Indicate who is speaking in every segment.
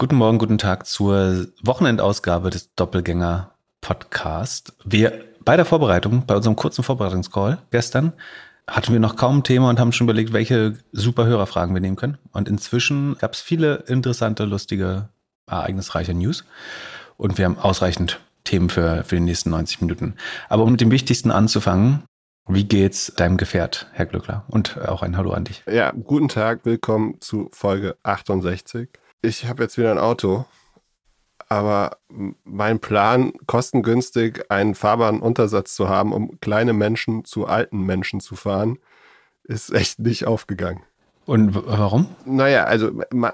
Speaker 1: Guten Morgen, guten Tag zur Wochenendausgabe des Doppelgänger Podcast. Wir bei der Vorbereitung, bei unserem kurzen Vorbereitungscall gestern, hatten wir noch kaum ein Thema und haben schon überlegt, welche super Hörerfragen wir nehmen können. Und inzwischen gab es viele interessante, lustige, ereignisreiche News. Und wir haben ausreichend Themen für, für die nächsten 90 Minuten. Aber um mit dem Wichtigsten anzufangen, wie geht's deinem Gefährt, Herr Glückler? Und auch ein Hallo an dich.
Speaker 2: Ja, guten Tag, willkommen zu Folge 68. Ich habe jetzt wieder ein Auto, aber mein Plan, kostengünstig einen fahrbaren Untersatz zu haben, um kleine Menschen zu alten Menschen zu fahren, ist echt nicht aufgegangen.
Speaker 1: Und warum?
Speaker 2: Naja, also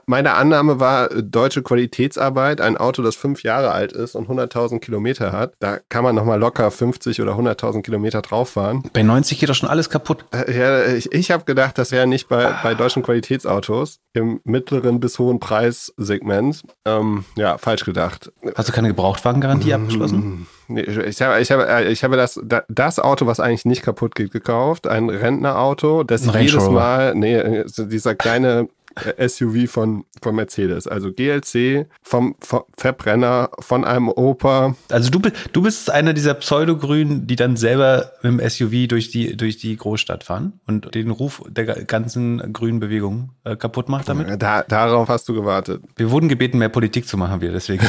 Speaker 2: meine Annahme war deutsche Qualitätsarbeit, ein Auto, das fünf Jahre alt ist und 100.000 Kilometer hat. Da kann man nochmal locker 50 oder 100.000 Kilometer drauf fahren.
Speaker 1: Bei 90 geht doch schon alles kaputt.
Speaker 2: Äh, ja, ich, ich habe gedacht, das wäre nicht bei, bei deutschen Qualitätsautos im mittleren bis hohen Preissegment. Ähm, ja, falsch gedacht.
Speaker 1: Hast du keine Gebrauchtwagengarantie abgeschlossen?
Speaker 2: Nee, ich habe, ich habe, äh, ich habe das, das Auto, was eigentlich nicht kaputt geht, gekauft. Ein Rentnerauto, das ich jedes Mal, nee, dieser kleine äh, SUV von, von Mercedes. Also GLC vom, vom, Verbrenner von einem Opa.
Speaker 1: Also du, du bist einer dieser Pseudogrünen, die dann selber mit dem SUV durch die, durch die Großstadt fahren und den Ruf der ganzen grünen Bewegung äh, kaputt macht damit?
Speaker 2: Da, darauf hast du gewartet.
Speaker 1: Wir wurden gebeten, mehr Politik zu machen, wir deswegen.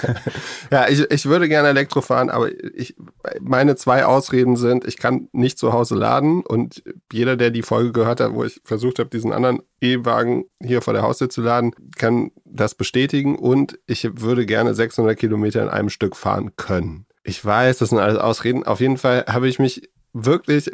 Speaker 2: ja, ich, ich würde gerne Elektro fahren, aber ich, meine zwei Ausreden sind, ich kann nicht zu Hause laden und jeder, der die Folge gehört hat, wo ich versucht habe, diesen anderen E-Wagen hier vor der Haustür zu laden, kann das bestätigen und ich würde gerne 600 Kilometer in einem Stück fahren können. Ich weiß, das sind alles Ausreden. Auf jeden Fall habe ich mich wirklich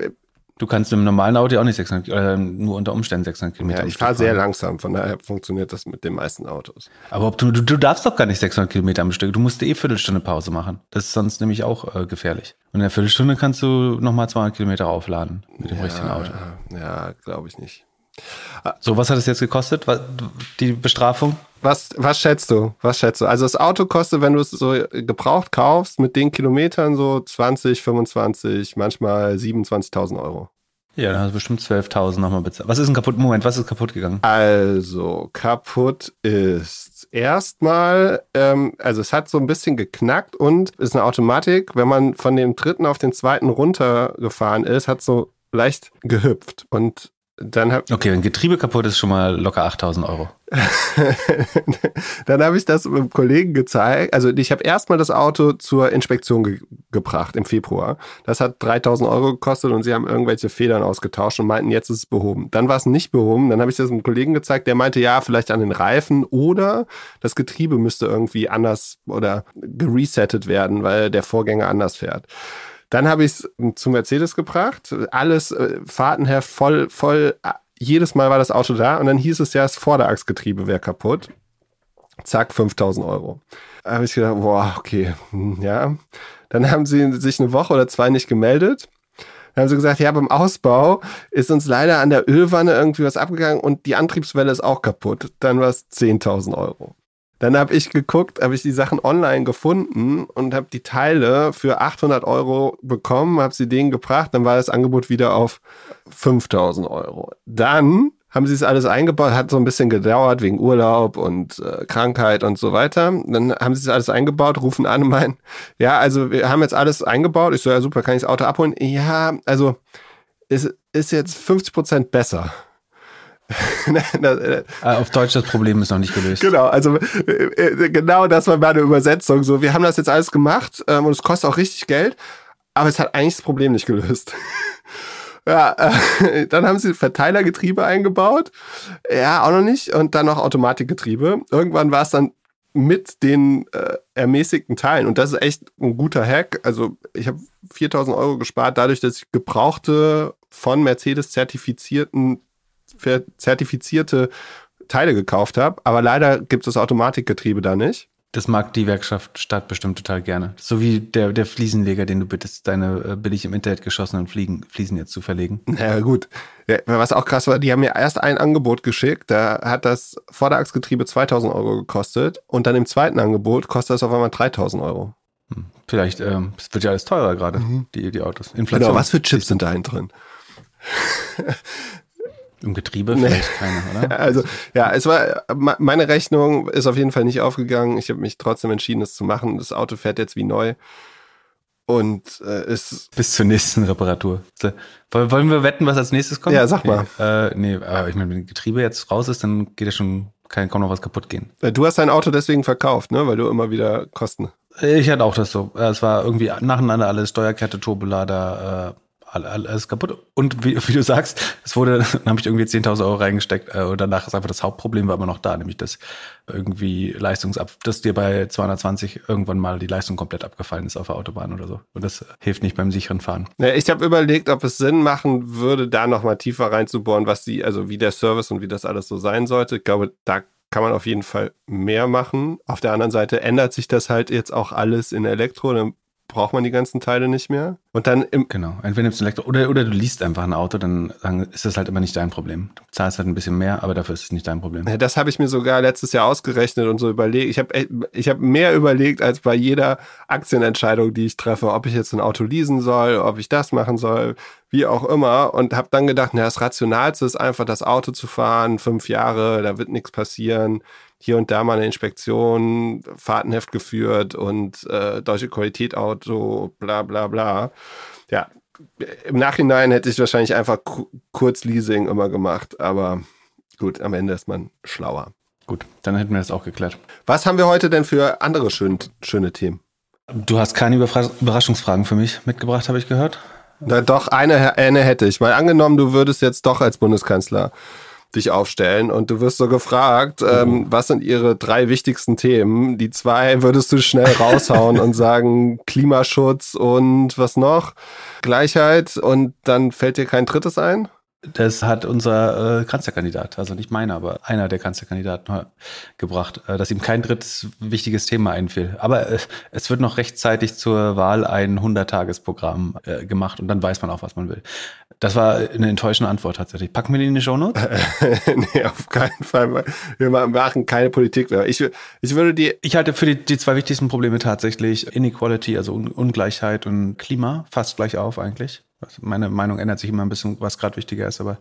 Speaker 1: Du kannst im normalen Auto auch nicht 600, äh, nur unter Umständen 600 Kilometer.
Speaker 2: Ja, ich fahre sehr langsam, von daher funktioniert das mit den meisten Autos.
Speaker 1: Aber du, du, du darfst doch gar nicht 600 Kilometer am Stück. Du musst eh Viertelstunde Pause machen. Das ist sonst nämlich auch äh, gefährlich. Und in der Viertelstunde kannst du nochmal 200 Kilometer aufladen mit dem
Speaker 2: ja,
Speaker 1: richtigen Auto.
Speaker 2: Ja, glaube ich nicht.
Speaker 1: So, was hat es jetzt gekostet, die Bestrafung?
Speaker 2: Was, was schätzt du? Was schätzt du? Also das Auto kostet, wenn du es so gebraucht kaufst, mit den Kilometern so 20, 25, manchmal 27.000 Euro.
Speaker 1: Ja, dann hast du bestimmt 12.000 nochmal bezahlt. Was ist denn kaputt? Moment, was ist kaputt gegangen?
Speaker 2: Also, kaputt ist erstmal, ähm, also es hat so ein bisschen geknackt und ist eine Automatik. Wenn man von dem dritten auf den zweiten runtergefahren ist, hat so leicht gehüpft. Und dann hab,
Speaker 1: okay, wenn Getriebe kaputt ist, schon mal locker 8000 Euro.
Speaker 2: dann habe ich das einem Kollegen gezeigt. Also ich habe erstmal das Auto zur Inspektion ge gebracht im Februar. Das hat 3000 Euro gekostet und sie haben irgendwelche Federn ausgetauscht und meinten, jetzt ist es behoben. Dann war es nicht behoben. Dann habe ich das einem Kollegen gezeigt, der meinte, ja, vielleicht an den Reifen oder das Getriebe müsste irgendwie anders oder geresettet werden, weil der Vorgänger anders fährt. Dann habe ich es zu Mercedes gebracht. Alles äh, Fahrtenheft voll, voll. Äh, jedes Mal war das Auto da und dann hieß es ja, das Vorderachsgetriebe wäre kaputt. Zack, 5000 Euro. Da habe ich gedacht, boah, okay, hm, ja. Dann haben sie sich eine Woche oder zwei nicht gemeldet. Dann haben sie gesagt, ja, beim Ausbau ist uns leider an der Ölwanne irgendwie was abgegangen und die Antriebswelle ist auch kaputt. Dann war es 10.000 Euro. Dann habe ich geguckt, habe ich die Sachen online gefunden und habe die Teile für 800 Euro bekommen, habe sie denen gebracht, dann war das Angebot wieder auf 5000 Euro. Dann haben sie es alles eingebaut, hat so ein bisschen gedauert wegen Urlaub und äh, Krankheit und so weiter. Dann haben sie es alles eingebaut, rufen an und meinen, ja, also wir haben jetzt alles eingebaut. Ich so, ja super, kann ich das Auto abholen? Ja, also es ist jetzt 50 Prozent besser.
Speaker 1: Äh, auf Deutsch das Problem ist noch nicht gelöst.
Speaker 2: Genau, also äh, äh, genau das war meine Übersetzung. So, wir haben das jetzt alles gemacht ähm, und es kostet auch richtig Geld, aber es hat eigentlich das Problem nicht gelöst. ja, äh, dann haben sie Verteilergetriebe eingebaut. Ja, auch noch nicht. Und dann noch Automatikgetriebe. Irgendwann war es dann mit den äh, ermäßigten Teilen. Und das ist echt ein guter Hack. Also ich habe 4000 Euro gespart, dadurch, dass ich gebrauchte von Mercedes zertifizierten zertifizierte Teile gekauft habe. Aber leider gibt es das Automatikgetriebe da nicht.
Speaker 1: Das mag die Werkschaft Stadt bestimmt total gerne. So wie der, der Fliesenleger, den du bittest, deine äh, billig im Internet geschossenen Fliegen, Fliesen jetzt zu verlegen.
Speaker 2: Ja, gut. Was auch krass war, die haben mir erst ein Angebot geschickt, da hat das Vorderachsgetriebe 2000 Euro gekostet und dann im zweiten Angebot kostet das auf einmal 3000 Euro.
Speaker 1: Hm. Vielleicht, ähm, es wird ja alles teurer gerade, mhm. die, die Autos.
Speaker 2: Inflation. Genau, was für Chips sind da drin?
Speaker 1: Im Getriebe vielleicht keine, oder?
Speaker 2: Also ja, es war meine Rechnung ist auf jeden Fall nicht aufgegangen. Ich habe mich trotzdem entschieden, es zu machen. Das Auto fährt jetzt wie neu. Und äh, ist.
Speaker 1: Bis zur nächsten Reparatur. Wollen wir wetten, was als nächstes kommt?
Speaker 2: Ja, sag mal.
Speaker 1: Nee, äh, nee aber ich meine, wenn Getriebe jetzt raus ist, dann geht ja schon, kann kaum noch was kaputt gehen.
Speaker 2: Du hast dein Auto deswegen verkauft, ne? Weil du immer wieder Kosten.
Speaker 1: Ich hatte auch das so. Es war irgendwie nacheinander alles, Steuerkette, Turbolader, äh, alles kaputt. Und wie, wie du sagst, es wurde, dann habe ich irgendwie 10.000 Euro reingesteckt äh, und danach ist einfach das Hauptproblem war immer noch da, nämlich dass irgendwie Leistungsab, dass dir bei 220 irgendwann mal die Leistung komplett abgefallen ist auf der Autobahn oder so. Und das hilft nicht beim sicheren Fahren.
Speaker 2: Ja, ich habe überlegt, ob es Sinn machen würde, da nochmal tiefer reinzubohren, was die, also wie der Service und wie das alles so sein sollte. Ich glaube, da kann man auf jeden Fall mehr machen. Auf der anderen Seite ändert sich das halt jetzt auch alles in Elektro. Dann braucht man die ganzen Teile nicht mehr. Und dann im
Speaker 1: genau, entweder nimmst du Elektro oder, oder du liest einfach ein Auto, dann, ist das halt immer nicht dein Problem. Du zahlst halt ein bisschen mehr, aber dafür ist es nicht dein Problem.
Speaker 2: Das habe ich mir sogar letztes Jahr ausgerechnet und so überlegt. Ich habe ich hab mehr überlegt als bei jeder Aktienentscheidung, die ich treffe, ob ich jetzt ein Auto leasen soll, ob ich das machen soll, wie auch immer. Und habe dann gedacht, na, das Rationalste ist einfach, das Auto zu fahren, fünf Jahre, da wird nichts passieren hier und da mal eine Inspektion, Fahrtenheft geführt und äh, deutsche Qualität Auto, bla bla bla. Ja, im Nachhinein hätte ich wahrscheinlich einfach Kurzleasing immer gemacht, aber gut, am Ende ist man schlauer.
Speaker 1: Gut, dann hätten wir das auch geklärt.
Speaker 2: Was haben wir heute denn für andere schön, schöne Themen?
Speaker 1: Du hast keine Überraschungsfragen für mich mitgebracht, habe ich gehört.
Speaker 2: Na doch, eine, eine hätte ich. Mal angenommen, du würdest jetzt doch als Bundeskanzler dich aufstellen und du wirst so gefragt, ähm, mhm. was sind ihre drei wichtigsten Themen? Die zwei würdest du schnell raushauen und sagen Klimaschutz und was noch? Gleichheit und dann fällt dir kein drittes ein?
Speaker 1: Das hat unser äh, Kanzlerkandidat, also nicht meiner, aber einer der Kanzlerkandidaten gebracht, äh, dass ihm kein drittes wichtiges Thema einfiel. Aber äh, es wird noch rechtzeitig zur Wahl ein 100-Tages-Programm äh, gemacht und dann weiß man auch, was man will. Das war eine enttäuschende Antwort tatsächlich. Packen wir die in die Shownotes?
Speaker 2: nee, auf keinen Fall. Wir machen keine Politik mehr. Ich, ich würde die.
Speaker 1: Ich halte für die, die zwei wichtigsten Probleme tatsächlich Inequality, also Ungleichheit und Klima, fast gleich auf eigentlich. Also meine Meinung ändert sich immer ein bisschen, was gerade wichtiger ist, aber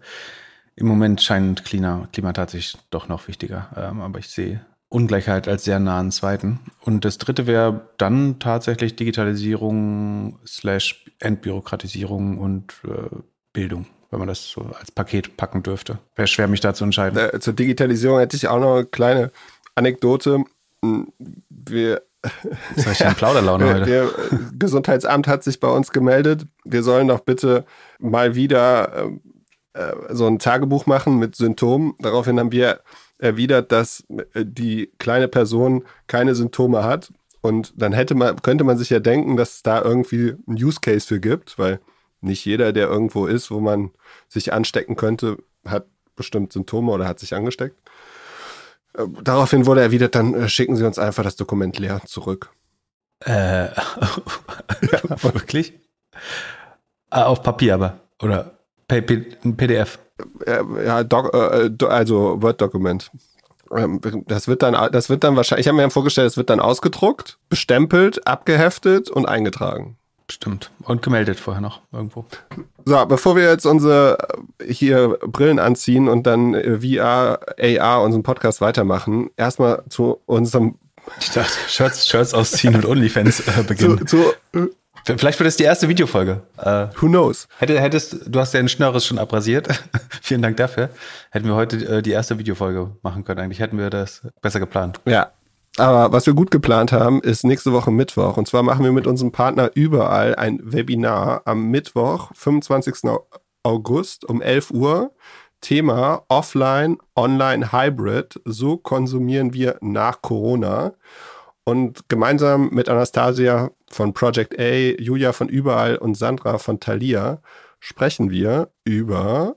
Speaker 1: im Moment scheint Klima, Klima tatsächlich doch noch wichtiger. Ähm, aber ich sehe Ungleichheit als sehr nahen zweiten. Und das dritte wäre dann tatsächlich Digitalisierung slash Entbürokratisierung und äh, Bildung, wenn man das so als Paket packen dürfte. Wäre schwer, mich da zu entscheiden.
Speaker 2: Äh, zur Digitalisierung hätte ich auch noch eine kleine Anekdote. Hm, wir
Speaker 1: das ist ja Plauderlaune heute.
Speaker 2: Der Gesundheitsamt hat sich bei uns gemeldet. Wir sollen doch bitte mal wieder äh, äh, so ein Tagebuch machen mit Symptomen. Daraufhin haben wir erwidert, dass äh, die kleine Person keine Symptome hat. Und dann hätte man, könnte man sich ja denken, dass es da irgendwie einen Use Case für gibt, weil nicht jeder, der irgendwo ist, wo man sich anstecken könnte, hat bestimmt Symptome oder hat sich angesteckt. Äh, daraufhin wurde erwidert, dann äh, schicken Sie uns einfach das Dokument leer zurück.
Speaker 1: Äh, wirklich? Ah, auf Papier aber, oder ein PDF?
Speaker 2: Ja, Doc, äh, also Word-Dokument. Ähm, das wird dann, das wird dann wahrscheinlich, ich habe mir vorgestellt, es wird dann ausgedruckt, bestempelt, abgeheftet und eingetragen.
Speaker 1: Stimmt. Und gemeldet vorher noch irgendwo.
Speaker 2: So, bevor wir jetzt unsere hier Brillen anziehen und dann VR, AR unseren Podcast weitermachen, erstmal zu unserem.
Speaker 1: Ich dachte, Shirts, Shirts ausziehen und OnlyFans äh, beginnen. Zu, zu, äh, Vielleicht wird es die erste Videofolge.
Speaker 2: Äh, Who knows?
Speaker 1: Hätte, hättest, du hast ja den Schnörres schon abrasiert. Vielen Dank dafür. Hätten wir heute äh, die erste Videofolge machen können. Eigentlich hätten wir das besser geplant.
Speaker 2: Ja, aber was wir gut geplant haben, ist nächste Woche Mittwoch. Und zwar machen wir mit unserem Partner überall ein Webinar am Mittwoch, 25. August um 11 Uhr. Thema Offline, Online, Hybrid. So konsumieren wir nach Corona. Und gemeinsam mit Anastasia von Project A, Julia von Überall und Sandra von Thalia sprechen wir über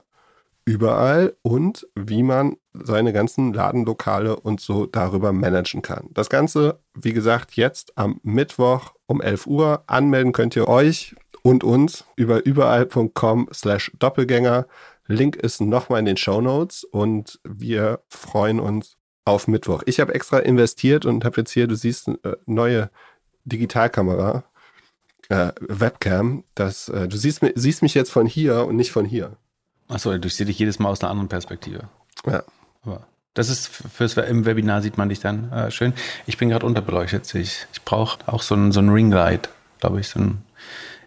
Speaker 2: überall und wie man seine ganzen Ladenlokale und so darüber managen kann. Das Ganze, wie gesagt, jetzt am Mittwoch um 11 Uhr. Anmelden könnt ihr euch und uns über überall.com slash Doppelgänger. Link ist nochmal in den Show Notes und wir freuen uns auf Mittwoch. Ich habe extra investiert und habe jetzt hier, du siehst, äh, neue Digitalkamera, äh, Webcam. Das, äh, du siehst, siehst mich jetzt von hier und nicht von hier.
Speaker 1: Achso, ich sehe dich jedes Mal aus einer anderen Perspektive.
Speaker 2: Ja.
Speaker 1: Aber das ist fürs im Webinar sieht man dich dann äh, schön. Ich bin gerade unterbeleuchtet. Ich, ich brauche auch so ein, so ein Ringlight, glaube ich, so ein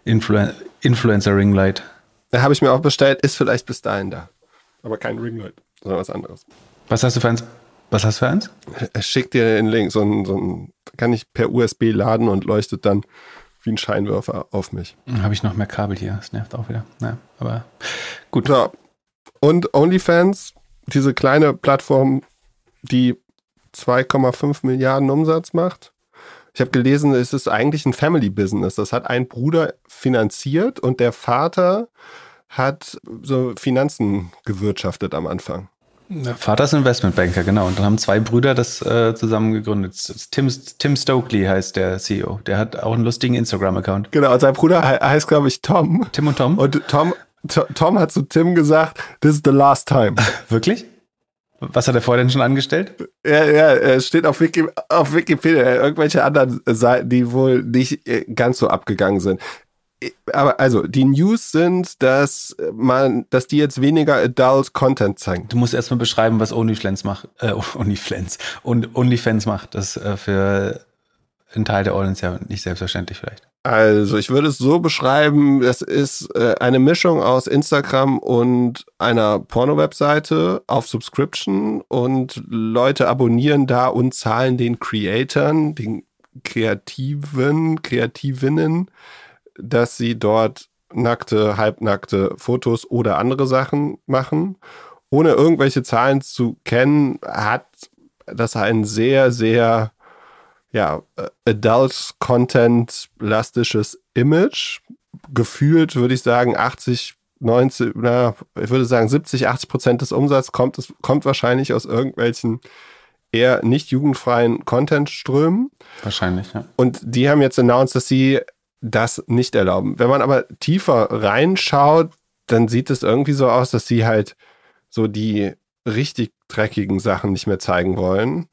Speaker 1: Influ Influencer Ringlight.
Speaker 2: Da habe ich mir auch bestellt, ist vielleicht bis dahin da. Aber kein Ringlight, sondern was anderes.
Speaker 1: Was hast du für eins? Was hast du für eins?
Speaker 2: Er schickt dir den Link, so ein, so ein kann ich per USB laden und leuchtet dann wie ein Scheinwerfer auf mich.
Speaker 1: Dann habe ich noch mehr Kabel hier. Das nervt auch wieder. Naja, aber gut.
Speaker 2: So. Und OnlyFans, diese kleine Plattform, die 2,5 Milliarden Umsatz macht. Ich habe gelesen, es ist eigentlich ein Family Business. Das hat ein Bruder finanziert und der Vater hat so Finanzen gewirtschaftet am Anfang.
Speaker 1: Vater ist Investmentbanker, genau. Und dann haben zwei Brüder das äh, zusammen gegründet. Tim, Tim Stokely heißt der CEO. Der hat auch einen lustigen Instagram-Account.
Speaker 2: Genau, und sein Bruder he heißt, glaube ich, Tom.
Speaker 1: Tim und Tom.
Speaker 2: Und Tom, Tom hat zu Tim gesagt, this is the last time.
Speaker 1: Wirklich? Was hat er vorher denn schon angestellt?
Speaker 2: Ja, ja, es steht auf, Wiki, auf Wikipedia irgendwelche anderen Seiten, die wohl nicht äh, ganz so abgegangen sind aber also die News sind, dass man, dass die jetzt weniger Adult Content zeigen.
Speaker 1: Du musst erstmal beschreiben, was OnlyFans macht, äh, OnlyFans und OnlyFans macht. Das äh, für einen Teil der Audience ja nicht selbstverständlich vielleicht.
Speaker 2: Also ich würde es so beschreiben, das ist äh, eine Mischung aus Instagram und einer Porno-Webseite auf Subscription und Leute abonnieren da und zahlen den Creatoren, den Kreativen, Kreativinnen dass sie dort nackte, halbnackte Fotos oder andere Sachen machen. Ohne irgendwelche Zahlen zu kennen, hat das ein sehr, sehr ja, Adult-Content-lastisches Image. Gefühlt würde ich sagen, 80, 90, na, ich würde sagen 70, 80 Prozent des Umsatzes kommt, es kommt wahrscheinlich aus irgendwelchen eher nicht jugendfreien Content-Strömen.
Speaker 1: Wahrscheinlich, ja.
Speaker 2: Und die haben jetzt announced, dass sie das nicht erlauben. Wenn man aber tiefer reinschaut, dann sieht es irgendwie so aus, dass sie halt so die richtig dreckigen Sachen nicht mehr zeigen wollen.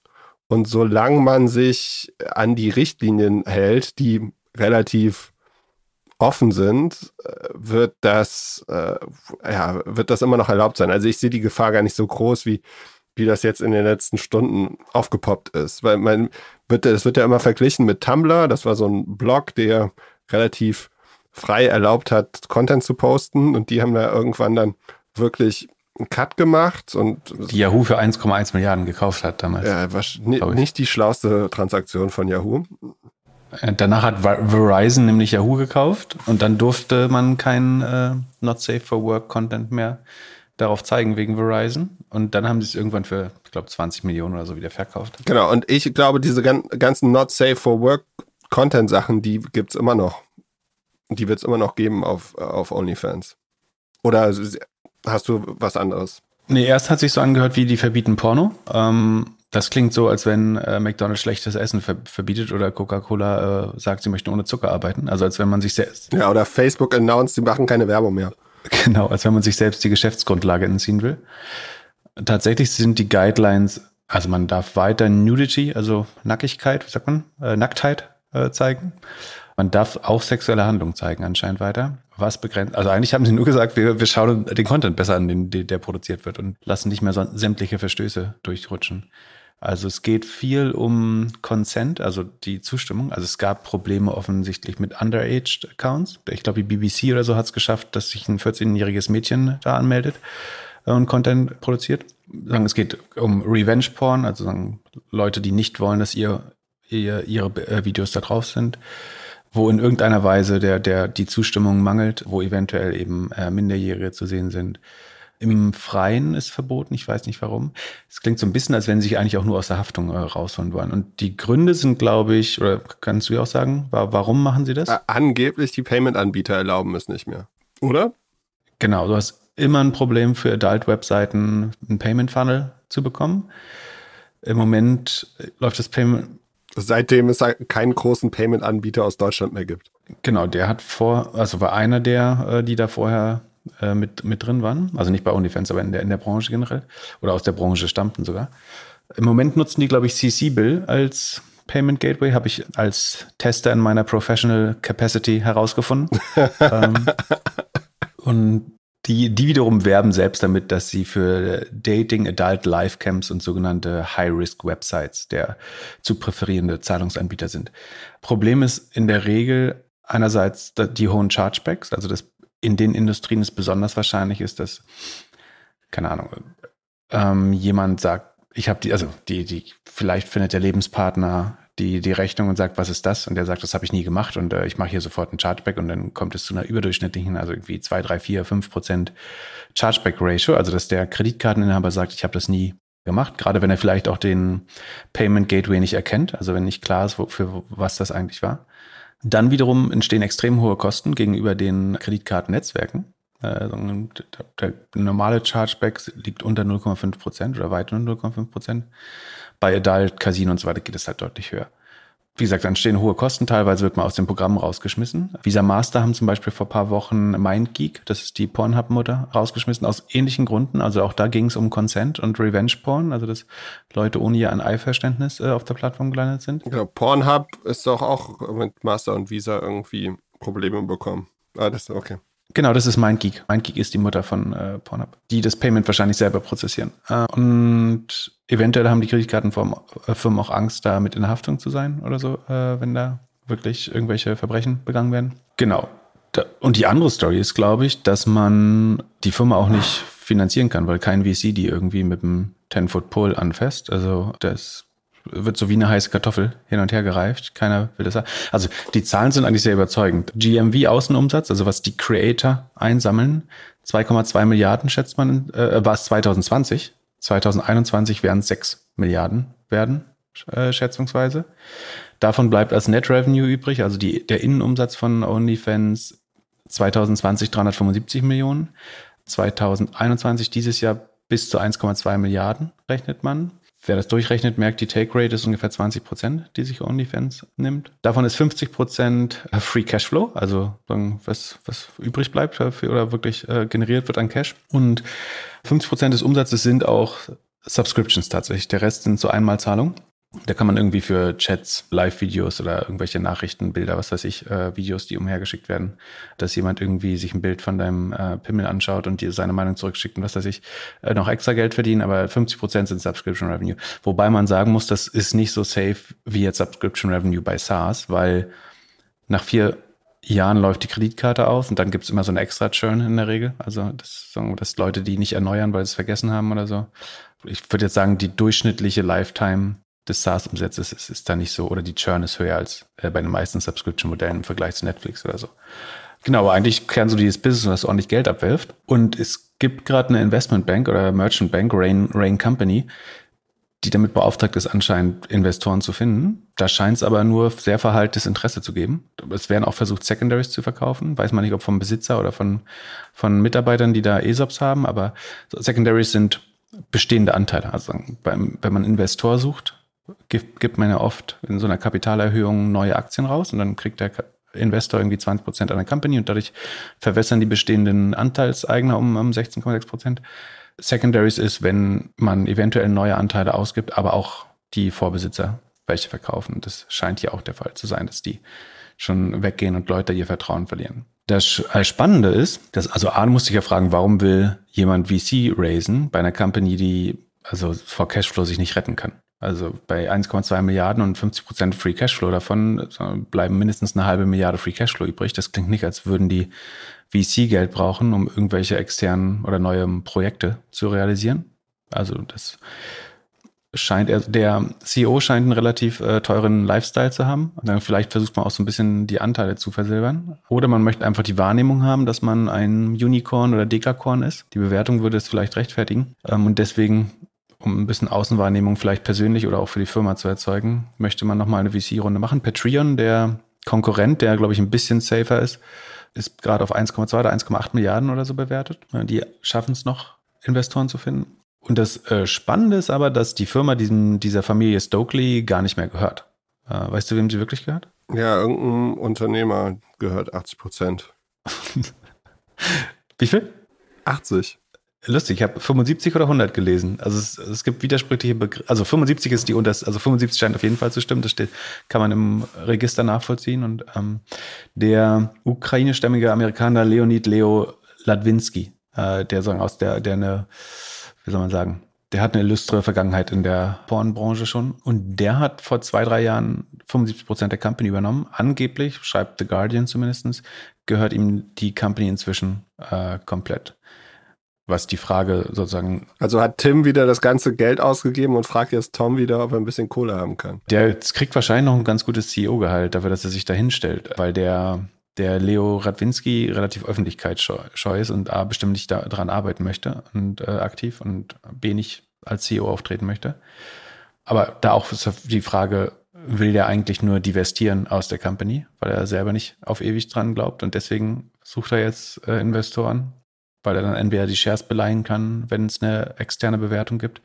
Speaker 2: Und solange man sich an die Richtlinien hält, die relativ offen sind, äh, wird das, äh, ja, wird das immer noch erlaubt sein. Also ich sehe die Gefahr gar nicht so groß, wie, wie das jetzt in den letzten Stunden aufgepoppt ist. Weil man wird, es wird ja immer verglichen mit Tumblr. Das war so ein Blog, der relativ frei erlaubt hat, Content zu posten. Und die haben da irgendwann dann wirklich einen Cut gemacht und
Speaker 1: die Yahoo für 1,1 Milliarden gekauft hat damals.
Speaker 2: Ja, war nicht die schlauste Transaktion von Yahoo.
Speaker 1: Äh, danach hat Verizon nämlich Yahoo gekauft und dann durfte man kein äh, Not Safe for Work Content mehr darauf zeigen wegen Verizon. Und dann haben sie es irgendwann für, ich glaube, 20 Millionen oder so wieder verkauft.
Speaker 2: Genau, und ich glaube, diese ganzen Not Safe for Work Content-Sachen, die gibt es immer noch. Die wird es immer noch geben auf, auf OnlyFans. Oder hast du was anderes?
Speaker 1: Nee, erst hat sich so angehört, wie die verbieten Porno. Ähm, das klingt so, als wenn äh, McDonald's schlechtes Essen ver verbietet oder Coca-Cola äh, sagt, sie möchten ohne Zucker arbeiten. Also als wenn man sich selbst.
Speaker 2: Ja, oder Facebook announced, sie machen keine Werbung mehr.
Speaker 1: Genau, als wenn man sich selbst die Geschäftsgrundlage entziehen will. Tatsächlich sind die Guidelines, also man darf weiter Nudity, also Nackigkeit, wie sagt man, äh, Nacktheit äh, zeigen. Man darf auch sexuelle Handlungen zeigen anscheinend weiter. Was begrenzt? Also eigentlich haben sie nur gesagt, wir, wir schauen den Content besser an, den, der produziert wird und lassen nicht mehr so, sämtliche Verstöße durchrutschen. Also es geht viel um Consent, also die Zustimmung. Also es gab Probleme offensichtlich mit Underaged Accounts. Ich glaube, die BBC oder so hat es geschafft, dass sich ein 14-jähriges Mädchen da anmeldet und Content produziert. Es geht um Revenge Porn, also Leute, die nicht wollen, dass ihr ihr, ihre äh, Videos da drauf sind, wo in irgendeiner Weise der, der, die Zustimmung mangelt, wo eventuell eben äh, Minderjährige zu sehen sind. Im Freien ist verboten, ich weiß nicht warum. Es klingt so ein bisschen, als wenn sie sich eigentlich auch nur aus der Haftung äh, rausholen wollen. Und die Gründe sind, glaube ich, oder kannst du ja auch sagen, warum machen sie das?
Speaker 2: Angeblich die Payment-Anbieter erlauben es nicht mehr, oder?
Speaker 1: Genau, du hast immer ein Problem für Adult-Webseiten, einen Payment-Funnel zu bekommen. Im Moment läuft das Payment,
Speaker 2: Seitdem es keinen großen Payment-Anbieter aus Deutschland mehr gibt.
Speaker 1: Genau, der hat vor, also war einer der, äh, die da vorher äh, mit, mit drin waren. Also nicht bei OnlyFans, aber in der, in der Branche generell. Oder aus der Branche stammten sogar. Im Moment nutzen die, glaube ich, CC-Bill als Payment Gateway, habe ich als Tester in meiner Professional Capacity herausgefunden. ähm, und Die, die wiederum werben selbst damit, dass sie für Dating, Adult Life Camps und sogenannte High-Risk-Websites der zu präferierende Zahlungsanbieter sind. Problem ist in der Regel einerseits die hohen Chargebacks, also das in den Industrien es besonders wahrscheinlich ist, dass, keine Ahnung, ähm, jemand sagt, ich habe die, also die, die, vielleicht findet der Lebenspartner die, die Rechnung und sagt, was ist das? Und der sagt, das habe ich nie gemacht und äh, ich mache hier sofort einen Chargeback und dann kommt es zu einer überdurchschnittlichen, also irgendwie zwei, drei, vier, fünf Prozent Chargeback-Ratio, also dass der Kreditkarteninhaber sagt, ich habe das nie gemacht, gerade wenn er vielleicht auch den Payment Gateway nicht erkennt, also wenn nicht klar ist, wo, für was das eigentlich war. Dann wiederum entstehen extrem hohe Kosten gegenüber den Kreditkartennetzwerken. Äh, der normale Chargeback liegt unter 0,5 Prozent oder weit unter 0,5 Prozent. Bei Adult, Casino und so weiter geht es halt deutlich höher. Wie gesagt, dann stehen hohe Kosten, teilweise wird man aus dem Programm rausgeschmissen. Visa Master haben zum Beispiel vor paar Wochen MindGeek, das ist die Pornhub-Mutter, rausgeschmissen, aus ähnlichen Gründen. Also auch da ging es um Consent und Revenge-Porn, also dass Leute ohne ihr ein Einverständnis äh, auf der Plattform gelandet sind.
Speaker 2: Genau, Pornhub ist doch auch mit Master und Visa irgendwie Probleme bekommen. Ah, das ist okay.
Speaker 1: Genau, das ist MindGeek. MindGeek ist die Mutter von äh, Pornhub, die das Payment wahrscheinlich selber prozessieren. Äh, und eventuell haben die Kreditkartenfirmen äh, auch Angst, da mit in Haftung zu sein oder so, äh, wenn da wirklich irgendwelche Verbrechen begangen werden. Genau. Da, und die andere Story ist, glaube ich, dass man die Firma auch nicht finanzieren kann, weil kein VC die irgendwie mit einem 10-Foot-Pole anfasst. Also das wird so wie eine heiße Kartoffel hin und her gereift. Keiner will das. Also die Zahlen sind eigentlich sehr überzeugend. GMV Außenumsatz, also was die Creator einsammeln, 2,2 Milliarden schätzt man, äh, war es 2020. 2021 werden es 6 Milliarden werden, äh, schätzungsweise. Davon bleibt als Net Revenue übrig, also die, der Innenumsatz von OnlyFans 2020 375 Millionen. 2021 dieses Jahr bis zu 1,2 Milliarden rechnet man. Wer das durchrechnet, merkt, die Take Rate ist ungefähr 20 Prozent, die sich OnlyFans nimmt. Davon ist 50 Prozent äh, Free Cashflow, also was, was übrig bleibt für, oder wirklich äh, generiert wird an Cash. Und 50 Prozent des Umsatzes sind auch Subscriptions tatsächlich. Der Rest sind so Einmalzahlungen. Da kann man irgendwie für Chats, Live-Videos oder irgendwelche Nachrichten, Bilder, was weiß ich, äh, Videos, die umhergeschickt werden, dass jemand irgendwie sich ein Bild von deinem äh, Pimmel anschaut und dir seine Meinung zurückschickt und was weiß ich, äh, noch extra Geld verdienen, aber 50 Prozent sind Subscription Revenue. Wobei man sagen muss, das ist nicht so safe wie jetzt Subscription Revenue bei SaaS, weil nach vier Jahren läuft die Kreditkarte aus und dann gibt's immer so eine extra Churn in der Regel. Also das, dass Leute, die nicht erneuern, weil sie es vergessen haben oder so. Ich würde jetzt sagen, die durchschnittliche Lifetime des SaaS-Umsatzes ist, ist da nicht so, oder die Churn ist höher als äh, bei den meisten Subscription-Modellen im Vergleich zu Netflix oder so. Genau, aber eigentlich kennen so dieses Business, was ordentlich Geld abwirft. Und es gibt gerade eine Investmentbank oder Merchant Bank, Rain, Rain Company, die damit beauftragt ist, anscheinend Investoren zu finden. Da scheint es aber nur sehr verhaltenes Interesse zu geben. Es werden auch versucht, Secondaries zu verkaufen. Weiß man nicht, ob vom Besitzer oder von, von Mitarbeitern, die da ESOPs haben, aber Secondaries sind bestehende Anteile. Also beim, wenn man Investor sucht, gibt, man ja oft in so einer Kapitalerhöhung neue Aktien raus und dann kriegt der Investor irgendwie 20 Prozent an der Company und dadurch verwässern die bestehenden Anteilseigner um, um 16,6 Prozent. Secondaries ist, wenn man eventuell neue Anteile ausgibt, aber auch die Vorbesitzer welche verkaufen. Das scheint hier auch der Fall zu sein, dass die schon weggehen und Leute ihr Vertrauen verlieren. Das Spannende ist, dass, also A, musste ich ja fragen, warum will jemand VC raisen bei einer Company, die also vor Cashflow sich nicht retten kann? Also bei 1,2 Milliarden und 50 Prozent Free Cashflow davon bleiben mindestens eine halbe Milliarde Free Cashflow übrig. Das klingt nicht, als würden die VC-Geld brauchen, um irgendwelche externen oder neue Projekte zu realisieren. Also das scheint er, der CEO scheint einen relativ äh, teuren Lifestyle zu haben. dann vielleicht versucht man auch so ein bisschen die Anteile zu versilbern. Oder man möchte einfach die Wahrnehmung haben, dass man ein Unicorn oder Dekakorn ist. Die Bewertung würde es vielleicht rechtfertigen. Ähm, und deswegen um ein bisschen Außenwahrnehmung vielleicht persönlich oder auch für die Firma zu erzeugen, möchte man nochmal eine VC-Runde machen. Patreon, der Konkurrent, der, glaube ich, ein bisschen safer ist, ist gerade auf 1,2 oder 1,8 Milliarden oder so bewertet. Die schaffen es noch, Investoren zu finden. Und das äh, Spannende ist aber, dass die Firma diesem, dieser Familie Stokely gar nicht mehr gehört. Äh, weißt du, wem sie wirklich gehört?
Speaker 2: Ja, irgendein Unternehmer gehört 80 Prozent.
Speaker 1: Wie viel?
Speaker 2: 80.
Speaker 1: Lustig, ich habe 75 oder 100 gelesen. Also es, es gibt widersprüchliche Begriffe. Also 75 ist die unterste, also 75 scheint auf jeden Fall zu stimmen. Das steht, kann man im Register nachvollziehen. Und ähm, der ukrainischstämmige Amerikaner Leonid Leo Ladwinski äh, der sagen aus der, der eine, wie soll man sagen, der hat eine illustre Vergangenheit in der Pornbranche schon und der hat vor zwei, drei Jahren 75 Prozent der Company übernommen. Angeblich, schreibt The Guardian zumindestens, gehört ihm die Company inzwischen äh, komplett. Was die Frage sozusagen.
Speaker 2: Also hat Tim wieder das ganze Geld ausgegeben und fragt jetzt Tom wieder, ob er ein bisschen Kohle haben kann.
Speaker 1: Der kriegt wahrscheinlich noch ein ganz gutes CEO-Gehalt dafür, dass er sich da hinstellt, weil der der Leo Radwinski relativ öffentlichkeitsscheu ist und A, bestimmt nicht daran arbeiten möchte und äh, aktiv und B, nicht als CEO auftreten möchte. Aber da auch die Frage, will der eigentlich nur divestieren aus der Company, weil er selber nicht auf ewig dran glaubt und deswegen sucht er jetzt äh, Investoren, weil er dann entweder die Shares beleihen kann, wenn es eine externe Bewertung gibt,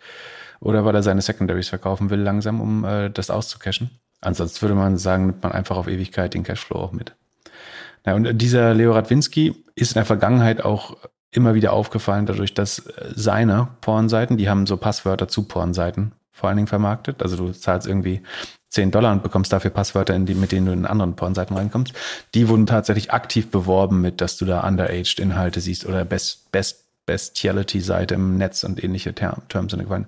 Speaker 1: oder weil er seine Secondaries verkaufen will langsam, um äh, das auszucashen. Ansonsten würde man sagen, nimmt man einfach auf Ewigkeit den Cashflow auch mit. Ja, und dieser Leo Radwinski ist in der Vergangenheit auch immer wieder aufgefallen, dadurch, dass seine Pornseiten, die haben so Passwörter zu Pornseiten vor allen Dingen vermarktet. Also du zahlst irgendwie 10 Dollar und bekommst dafür Passwörter, die, mit denen du in anderen Pornseiten reinkommst. Die wurden tatsächlich aktiv beworben mit, dass du da underaged Inhalte siehst oder Best, Best Bestiality-Seite im Netz und ähnliche Term, Terms und Equivalent.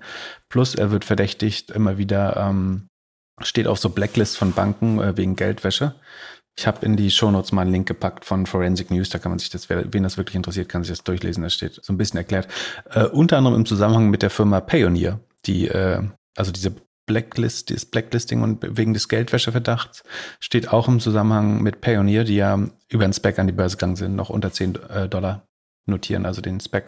Speaker 1: Plus er wird verdächtigt, immer wieder ähm, steht auf so Blacklist von Banken äh, wegen Geldwäsche. Ich habe in die Shownotes mal einen Link gepackt von Forensic News, da kann man sich das, wen das wirklich interessiert, kann sich das durchlesen, das steht so ein bisschen erklärt. Äh, unter anderem im Zusammenhang mit der Firma Payoneer, die, äh, also diese Blacklist, dieses Blacklisting und wegen des Geldwäscheverdachts steht auch im Zusammenhang mit Payoneer, die ja über den Spec an die Börse gegangen sind, noch unter 10 äh, Dollar notieren, also den Spec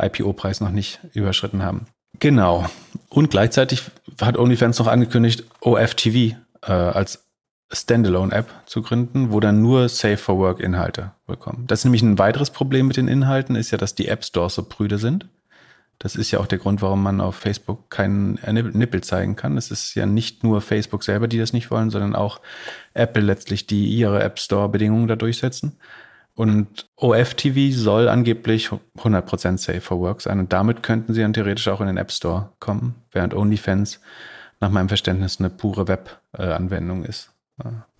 Speaker 1: IPO-Preis noch nicht überschritten haben. Genau. Und gleichzeitig hat OnlyFans noch angekündigt, OFTV äh, als Standalone-App zu gründen, wo dann nur Safe for Work Inhalte bekommen. Das ist nämlich ein weiteres Problem mit den Inhalten, ist ja, dass die App Stores so prüde sind. Das ist ja auch der Grund, warum man auf Facebook keinen Nippel zeigen kann. Es ist ja nicht nur Facebook selber, die das nicht wollen, sondern auch Apple letztlich, die ihre App Store Bedingungen da durchsetzen. Und OFTV soll angeblich 100% Safe for Work sein und damit könnten sie dann theoretisch auch in den App Store kommen, während OnlyFans nach meinem Verständnis eine pure Web-Anwendung ist.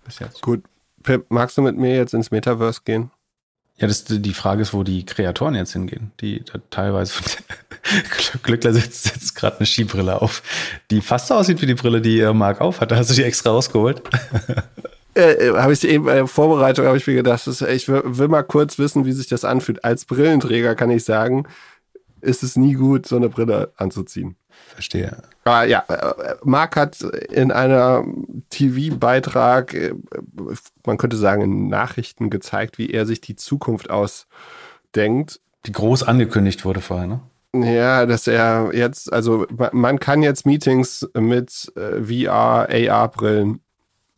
Speaker 2: Bis jetzt. Gut. Pip, magst du mit mir jetzt ins Metaverse gehen?
Speaker 1: Ja, das, die Frage ist, wo die Kreatoren jetzt hingehen. Die da teilweise Glückler setzt jetzt gerade eine Skibrille auf, die fast so aussieht wie die Brille, die Marc auf hat. Da hast du die extra rausgeholt.
Speaker 2: äh, äh habe ich eben der Vorbereitung habe ich mir gedacht, das, ich will, will, mal kurz wissen, wie sich das anfühlt. Als Brillenträger kann ich sagen, ist es nie gut, so eine Brille anzuziehen.
Speaker 1: Verstehe.
Speaker 2: Aber ja, äh, Marc hat in einem TV-Beitrag, äh, man könnte sagen in Nachrichten gezeigt, wie er sich die Zukunft ausdenkt.
Speaker 1: Die groß angekündigt wurde vorher, ne?
Speaker 2: Ja, dass er jetzt, also man kann jetzt Meetings mit äh, VR, AR-Brillen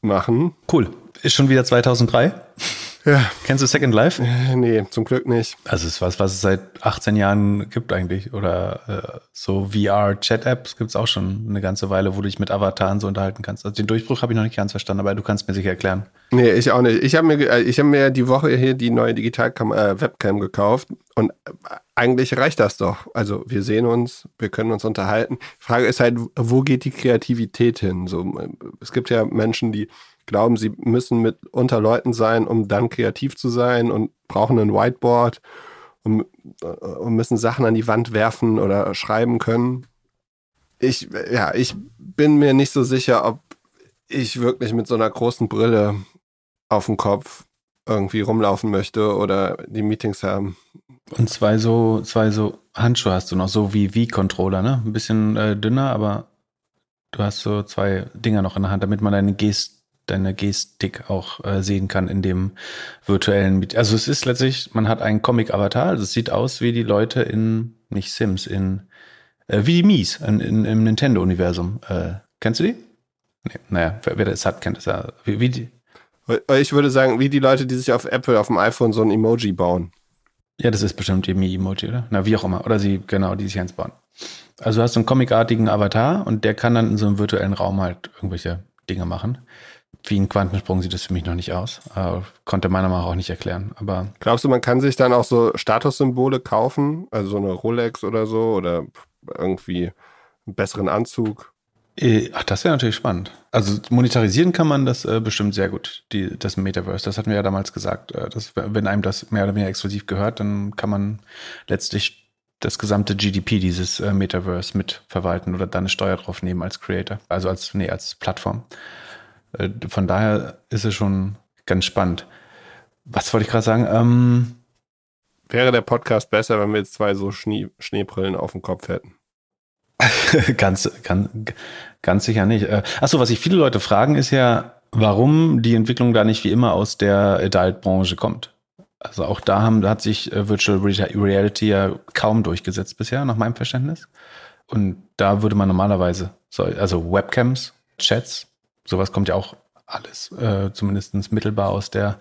Speaker 2: machen.
Speaker 1: Cool. Ist schon wieder 2003? Ja. Kennst du Second Life?
Speaker 2: Äh, nee, zum Glück nicht.
Speaker 1: Also es ist was, was es seit 18 Jahren gibt eigentlich. Oder äh, so VR-Chat-Apps gibt es auch schon eine ganze Weile, wo du dich mit Avataren so unterhalten kannst. Also den Durchbruch habe ich noch nicht ganz verstanden, aber du kannst mir sicher erklären.
Speaker 2: Nee, ich auch nicht. Ich habe mir, äh, hab mir die Woche hier die neue Digital-Webcam äh, gekauft und äh, eigentlich reicht das doch. Also wir sehen uns, wir können uns unterhalten. Die Frage ist halt, wo geht die Kreativität hin? So, es gibt ja Menschen, die glauben, sie müssen mit unter Leuten sein, um dann kreativ zu sein und brauchen ein Whiteboard und, äh, und müssen Sachen an die Wand werfen oder schreiben können. Ich, ja, ich bin mir nicht so sicher, ob ich wirklich mit so einer großen Brille auf dem Kopf irgendwie rumlaufen möchte oder die Meetings haben.
Speaker 1: Und zwei so, zwei so Handschuhe hast du noch, so wie V-Controller, ne? Ein bisschen äh, dünner, aber du hast so zwei Dinger noch in der Hand, damit man deine Gest deine Gestik auch äh, sehen kann in dem virtuellen. Also es ist letztlich, man hat einen Comic-Avatar, also es sieht aus wie die Leute in, nicht Sims, in, äh, wie die Mies in, in, im Nintendo-Universum. Äh, kennst du die? Nee, naja, wer, wer das hat, kennt das ja. Wie, wie die?
Speaker 2: Ich würde sagen, wie die Leute, die sich auf Apple, auf dem iPhone so ein Emoji bauen.
Speaker 1: Ja, das ist bestimmt die Mi-Emoji, oder? Na, wie auch immer. Oder sie, genau, die sich eins bauen. Also du hast so einen comicartigen Avatar und der kann dann in so einem virtuellen Raum halt irgendwelche Dinge machen wie ein Quantensprung sieht es für mich noch nicht aus. Äh, konnte meiner Meinung nach auch nicht erklären. Aber
Speaker 2: Glaubst du, man kann sich dann auch so Statussymbole kaufen? Also so eine Rolex oder so oder irgendwie einen besseren Anzug?
Speaker 1: Äh, ach, das wäre natürlich spannend. Also monetarisieren kann man das äh, bestimmt sehr gut, die, das Metaverse. Das hatten wir ja damals gesagt. Äh, dass, wenn einem das mehr oder weniger exklusiv gehört, dann kann man letztlich das gesamte GDP dieses äh, Metaverse mitverwalten oder dann eine Steuer drauf nehmen als Creator, also als, nee, als Plattform. Äh, von daher ist es schon ganz spannend. Was wollte ich gerade sagen? Ähm,
Speaker 2: Wäre der Podcast besser, wenn wir jetzt zwei so Schnee, Schneebrillen auf dem Kopf hätten?
Speaker 1: ganz, ganz, ganz sicher nicht. Äh, achso, was sich viele Leute fragen, ist ja, warum die Entwicklung da nicht wie immer aus der Adult-Branche kommt. Also auch da haben, hat sich äh, Virtual Reality ja kaum durchgesetzt bisher, nach meinem Verständnis. Und da würde man normalerweise, so, also Webcams, Chats, sowas kommt ja auch alles, äh, zumindest mittelbar aus der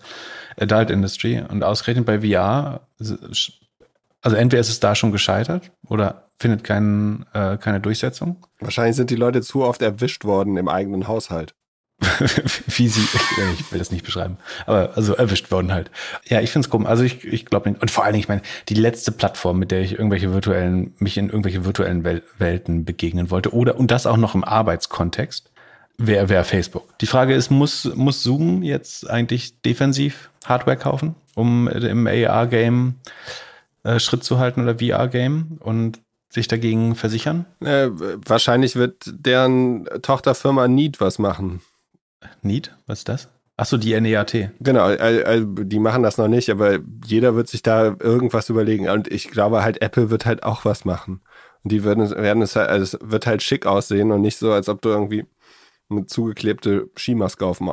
Speaker 1: Adult Industry. Und ausgerechnet bei VR, also entweder ist es da schon gescheitert oder findet kein, äh, keine Durchsetzung.
Speaker 2: Wahrscheinlich sind die Leute zu oft erwischt worden im eigenen Haushalt.
Speaker 1: wie sie, ich will das nicht beschreiben, aber also erwischt worden halt. Ja, ich finde es komisch. Also ich, ich glaube nicht. Und vor allen Dingen, ich meine, die letzte Plattform, mit der ich irgendwelche virtuellen, mich in irgendwelche virtuellen Wel Welten begegnen wollte, oder und das auch noch im Arbeitskontext, wäre wär Facebook. Die Frage ist, muss, muss Zoom jetzt eigentlich defensiv Hardware kaufen, um im AR-Game äh, Schritt zu halten oder VR-Game und sich dagegen versichern?
Speaker 2: Äh, wahrscheinlich wird deren Tochterfirma Need was machen.
Speaker 1: Need? Was ist das? Achso, die NEAT.
Speaker 2: Genau, die machen das noch nicht, aber jeder wird sich da irgendwas überlegen. Und ich glaube halt, Apple wird halt auch was machen. Und die werden, werden es halt, also es wird halt schick aussehen und nicht so, als ob du irgendwie eine zugeklebte Skimaske auf dem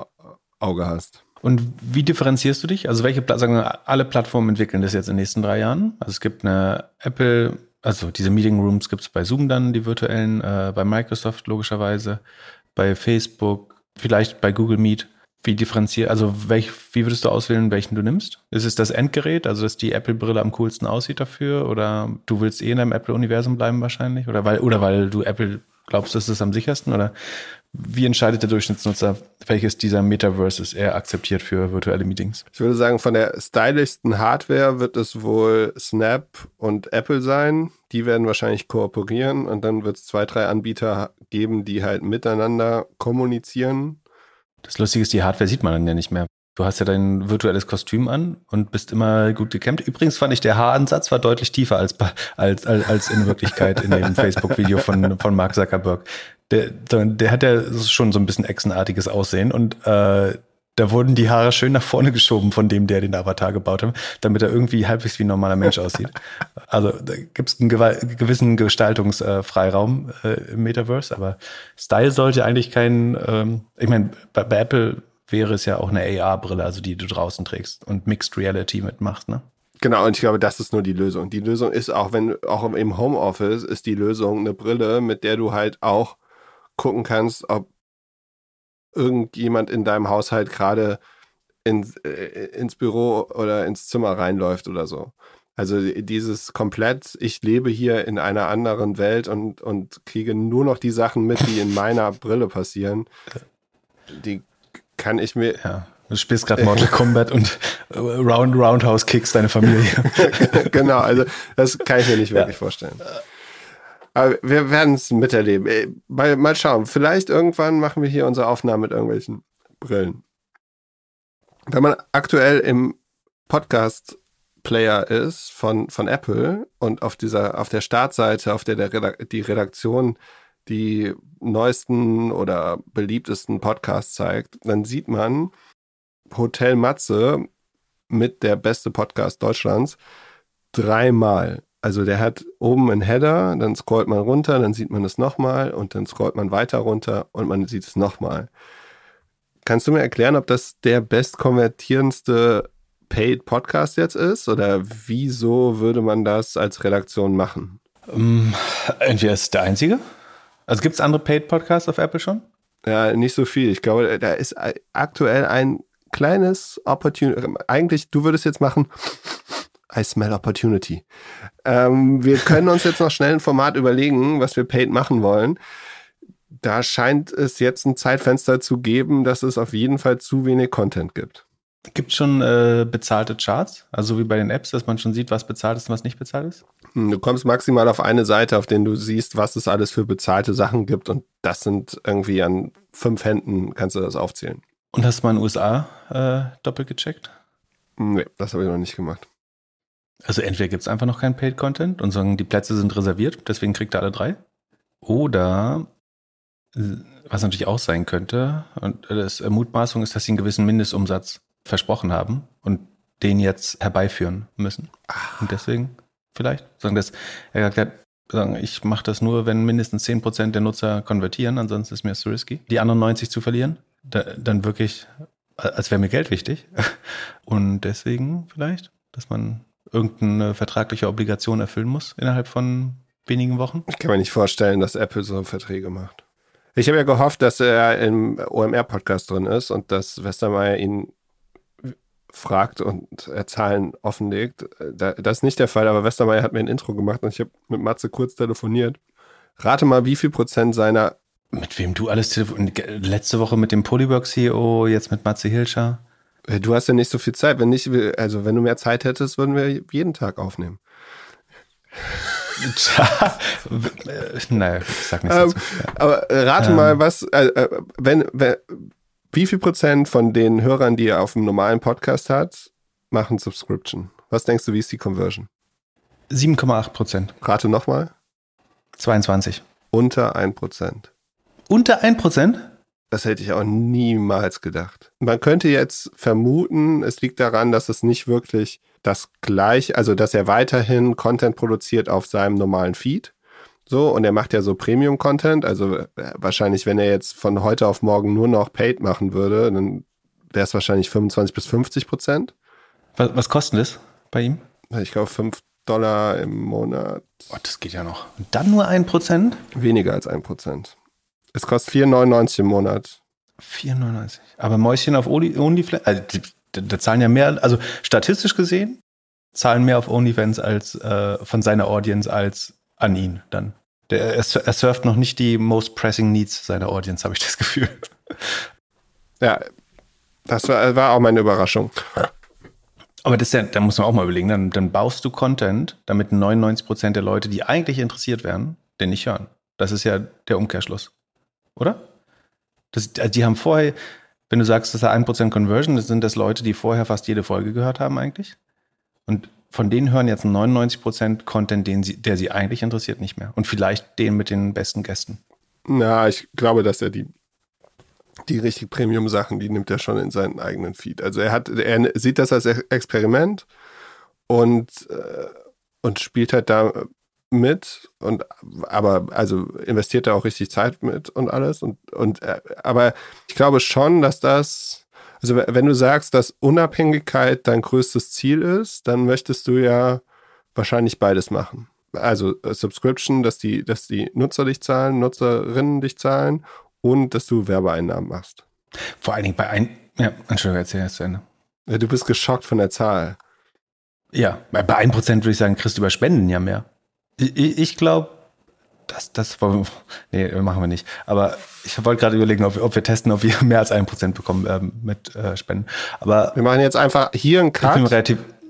Speaker 2: Auge hast.
Speaker 1: Und wie differenzierst du dich? Also welche, sagen wir, alle Plattformen entwickeln das jetzt in den nächsten drei Jahren? Also es gibt eine Apple, also diese Meeting Rooms gibt es bei Zoom dann, die virtuellen, äh, bei Microsoft logischerweise, bei Facebook, vielleicht bei Google Meet. Wie differenziert, also welch, wie würdest du auswählen, welchen du nimmst? Ist es das Endgerät, also dass die Apple-Brille am coolsten aussieht dafür? Oder du willst eh in deinem Apple-Universum bleiben wahrscheinlich? Oder weil, oder weil du Apple glaubst, das ist am sichersten? Oder wie entscheidet der Durchschnittsnutzer, welches dieser Metaverses er akzeptiert für virtuelle Meetings?
Speaker 2: Ich würde sagen, von der stylischsten Hardware wird es wohl Snap und Apple sein. Die werden wahrscheinlich kooperieren und dann wird es zwei, drei Anbieter geben, die halt miteinander kommunizieren.
Speaker 1: Das Lustige ist, die Hardware sieht man dann ja nicht mehr. Du hast ja dein virtuelles Kostüm an und bist immer gut gekämmt. Übrigens fand ich, der Haaransatz war deutlich tiefer als, als, als, als in Wirklichkeit in dem Facebook-Video von, von Mark Zuckerberg der, der hat ja schon so ein bisschen echsenartiges Aussehen und äh, da wurden die Haare schön nach vorne geschoben von dem, der den Avatar gebaut hat, damit er irgendwie halbwegs wie ein normaler Mensch aussieht. Also da gibt es einen gewissen Gestaltungsfreiraum äh, im Metaverse, aber Style sollte eigentlich kein, ähm, ich meine, bei, bei Apple wäre es ja auch eine AR-Brille, also die du draußen trägst und Mixed Reality mitmachst, ne?
Speaker 2: Genau, und ich glaube, das ist nur die Lösung. Die Lösung ist auch, wenn auch im Homeoffice ist die Lösung eine Brille, mit der du halt auch gucken kannst, ob irgendjemand in deinem Haushalt gerade in, äh, ins Büro oder ins Zimmer reinläuft oder so. Also dieses komplett, ich lebe hier in einer anderen Welt und, und kriege nur noch die Sachen mit, die in meiner Brille passieren. Die kann ich mir.
Speaker 1: Ja, du spielst gerade Mortal Kombat und Round Roundhouse kickst deine Familie.
Speaker 2: genau, also das kann ich mir nicht wirklich ja. vorstellen. Aber wir werden es miterleben. Mal, mal schauen. Vielleicht irgendwann machen wir hier unsere Aufnahmen mit irgendwelchen Brillen. Wenn man aktuell im Podcast-Player ist von, von Apple und auf dieser, auf der Startseite, auf der, der Redak die Redaktion die neuesten oder beliebtesten Podcasts zeigt, dann sieht man Hotel Matze mit der beste Podcast Deutschlands dreimal. Also der hat oben einen Header, dann scrollt man runter, dann sieht man es nochmal und dann scrollt man weiter runter und man sieht es nochmal. Kannst du mir erklären, ob das der bestkonvertierendste Paid Podcast jetzt ist oder wieso würde man das als Redaktion machen?
Speaker 1: Um, entweder ist es der einzige. Also gibt es andere Paid Podcasts auf Apple schon?
Speaker 2: Ja, nicht so viel. Ich glaube, da ist aktuell ein kleines Opportunity. Eigentlich, du würdest jetzt machen, I smell opportunity. Ähm, wir können uns jetzt noch schnell ein Format überlegen, was wir paid machen wollen. Da scheint es jetzt ein Zeitfenster zu geben, dass es auf jeden Fall zu wenig Content gibt.
Speaker 1: Gibt es schon äh, bezahlte Charts? Also wie bei den Apps, dass man schon sieht, was bezahlt ist und was nicht bezahlt ist?
Speaker 2: Hm, du kommst maximal auf eine Seite, auf der du siehst, was es alles für bezahlte Sachen gibt. Und das sind irgendwie an fünf Händen, kannst du das aufzählen.
Speaker 1: Und hast du mal in den USA äh, doppelt gecheckt?
Speaker 2: Nee, das habe ich noch nicht gemacht.
Speaker 1: Also entweder gibt es einfach noch keinen Paid-Content und sagen, die Plätze sind reserviert, deswegen kriegt er alle drei. Oder was natürlich auch sein könnte, und das Mutmaßung ist, dass sie einen gewissen Mindestumsatz versprochen haben und den jetzt herbeiführen müssen. Ach. Und deswegen vielleicht sagen, dass er gesagt hat, sagen, ich mache das nur, wenn mindestens 10% der Nutzer konvertieren, ansonsten ist mir zu risky, die anderen 90 zu verlieren. Da, dann wirklich, als wäre mir Geld wichtig. Und deswegen vielleicht, dass man irgendeine vertragliche Obligation erfüllen muss innerhalb von wenigen Wochen.
Speaker 2: Ich kann mir nicht vorstellen, dass Apple so Verträge macht. Ich habe ja gehofft, dass er im OMR-Podcast drin ist und dass Westermeier ihn fragt und er Zahlen offenlegt. Das ist nicht der Fall, aber Westermeier hat mir ein Intro gemacht und ich habe mit Matze kurz telefoniert. Rate mal, wie viel Prozent seiner.
Speaker 1: Mit wem du alles telefonierst? Letzte Woche mit dem Polywork CEO, jetzt mit Matze Hilscher.
Speaker 2: Äh, du hast ja nicht so viel Zeit. Wenn nicht, also wenn du mehr Zeit hättest, würden wir jeden Tag aufnehmen.
Speaker 1: naja, ich sag nichts
Speaker 2: ähm, Aber äh, rate ähm. mal, was, äh, äh, wenn, wenn, wie viel Prozent von den Hörern, die er auf dem normalen Podcast hat, machen Subscription? Was denkst du, wie ist die Conversion?
Speaker 1: 7,8 Prozent.
Speaker 2: Rate nochmal.
Speaker 1: 22.
Speaker 2: Unter 1 Prozent.
Speaker 1: Unter 1 Prozent?
Speaker 2: Das hätte ich auch niemals gedacht. Man könnte jetzt vermuten, es liegt daran, dass es nicht wirklich das gleiche, also dass er weiterhin Content produziert auf seinem normalen Feed. So, und er macht ja so Premium-Content. Also äh, wahrscheinlich, wenn er jetzt von heute auf morgen nur noch Paid machen würde, dann wäre es wahrscheinlich 25 bis 50 Prozent.
Speaker 1: Was, was kostet das bei ihm?
Speaker 2: Ich glaube 5 Dollar im Monat.
Speaker 1: Oh, das geht ja noch. Und dann nur ein Prozent?
Speaker 2: Weniger als ein Prozent. Es kostet 4,99 im Monat.
Speaker 1: 4,99. Aber Mäuschen auf OnlyFans, also da zahlen ja mehr, also statistisch gesehen, zahlen mehr auf OnlyFans als äh, von seiner Audience als an ihn dann. Der, er, er surft noch nicht die most pressing needs seiner Audience, habe ich das Gefühl.
Speaker 2: Ja, das war, war auch meine Überraschung.
Speaker 1: Aber das ja, da muss man auch mal überlegen, dann, dann baust du Content, damit 99 Prozent der Leute, die eigentlich interessiert wären, den nicht hören. Das ist ja der Umkehrschluss. Oder? Das, also die haben vorher, wenn du sagst, das ist ein Prozent Conversion, das sind das Leute, die vorher fast jede Folge gehört haben eigentlich. Und von denen hören jetzt 99 Prozent Content, den sie, der sie eigentlich interessiert, nicht mehr. Und vielleicht den mit den besten Gästen.
Speaker 2: Na, ich glaube, dass er die, die richtig Premium-Sachen, die nimmt er schon in seinen eigenen Feed. Also er hat, er sieht das als Experiment und, äh, und spielt halt da mit und aber also investiert er auch richtig Zeit mit und alles und und äh, aber ich glaube schon, dass das also wenn du sagst, dass Unabhängigkeit dein größtes Ziel ist, dann möchtest du ja wahrscheinlich beides machen. Also äh, Subscription, dass die dass die Nutzer dich zahlen, Nutzerinnen dich zahlen und dass du Werbeeinnahmen machst.
Speaker 1: Vor allen Dingen bei ein ja, Entschuldigung, erzähl jetzt zu Ende.
Speaker 2: Ja, du bist geschockt von der Zahl.
Speaker 1: Ja, bei 1% würde ich sagen, kriegst du über Spenden ja mehr. Ich, ich glaube, das, das wollen wir, nee, machen wir nicht. Aber ich wollte gerade überlegen, ob wir, ob wir testen, ob wir mehr als ein Prozent bekommen ähm, mit äh, Spenden. Aber
Speaker 2: wir machen jetzt einfach hier einen Cut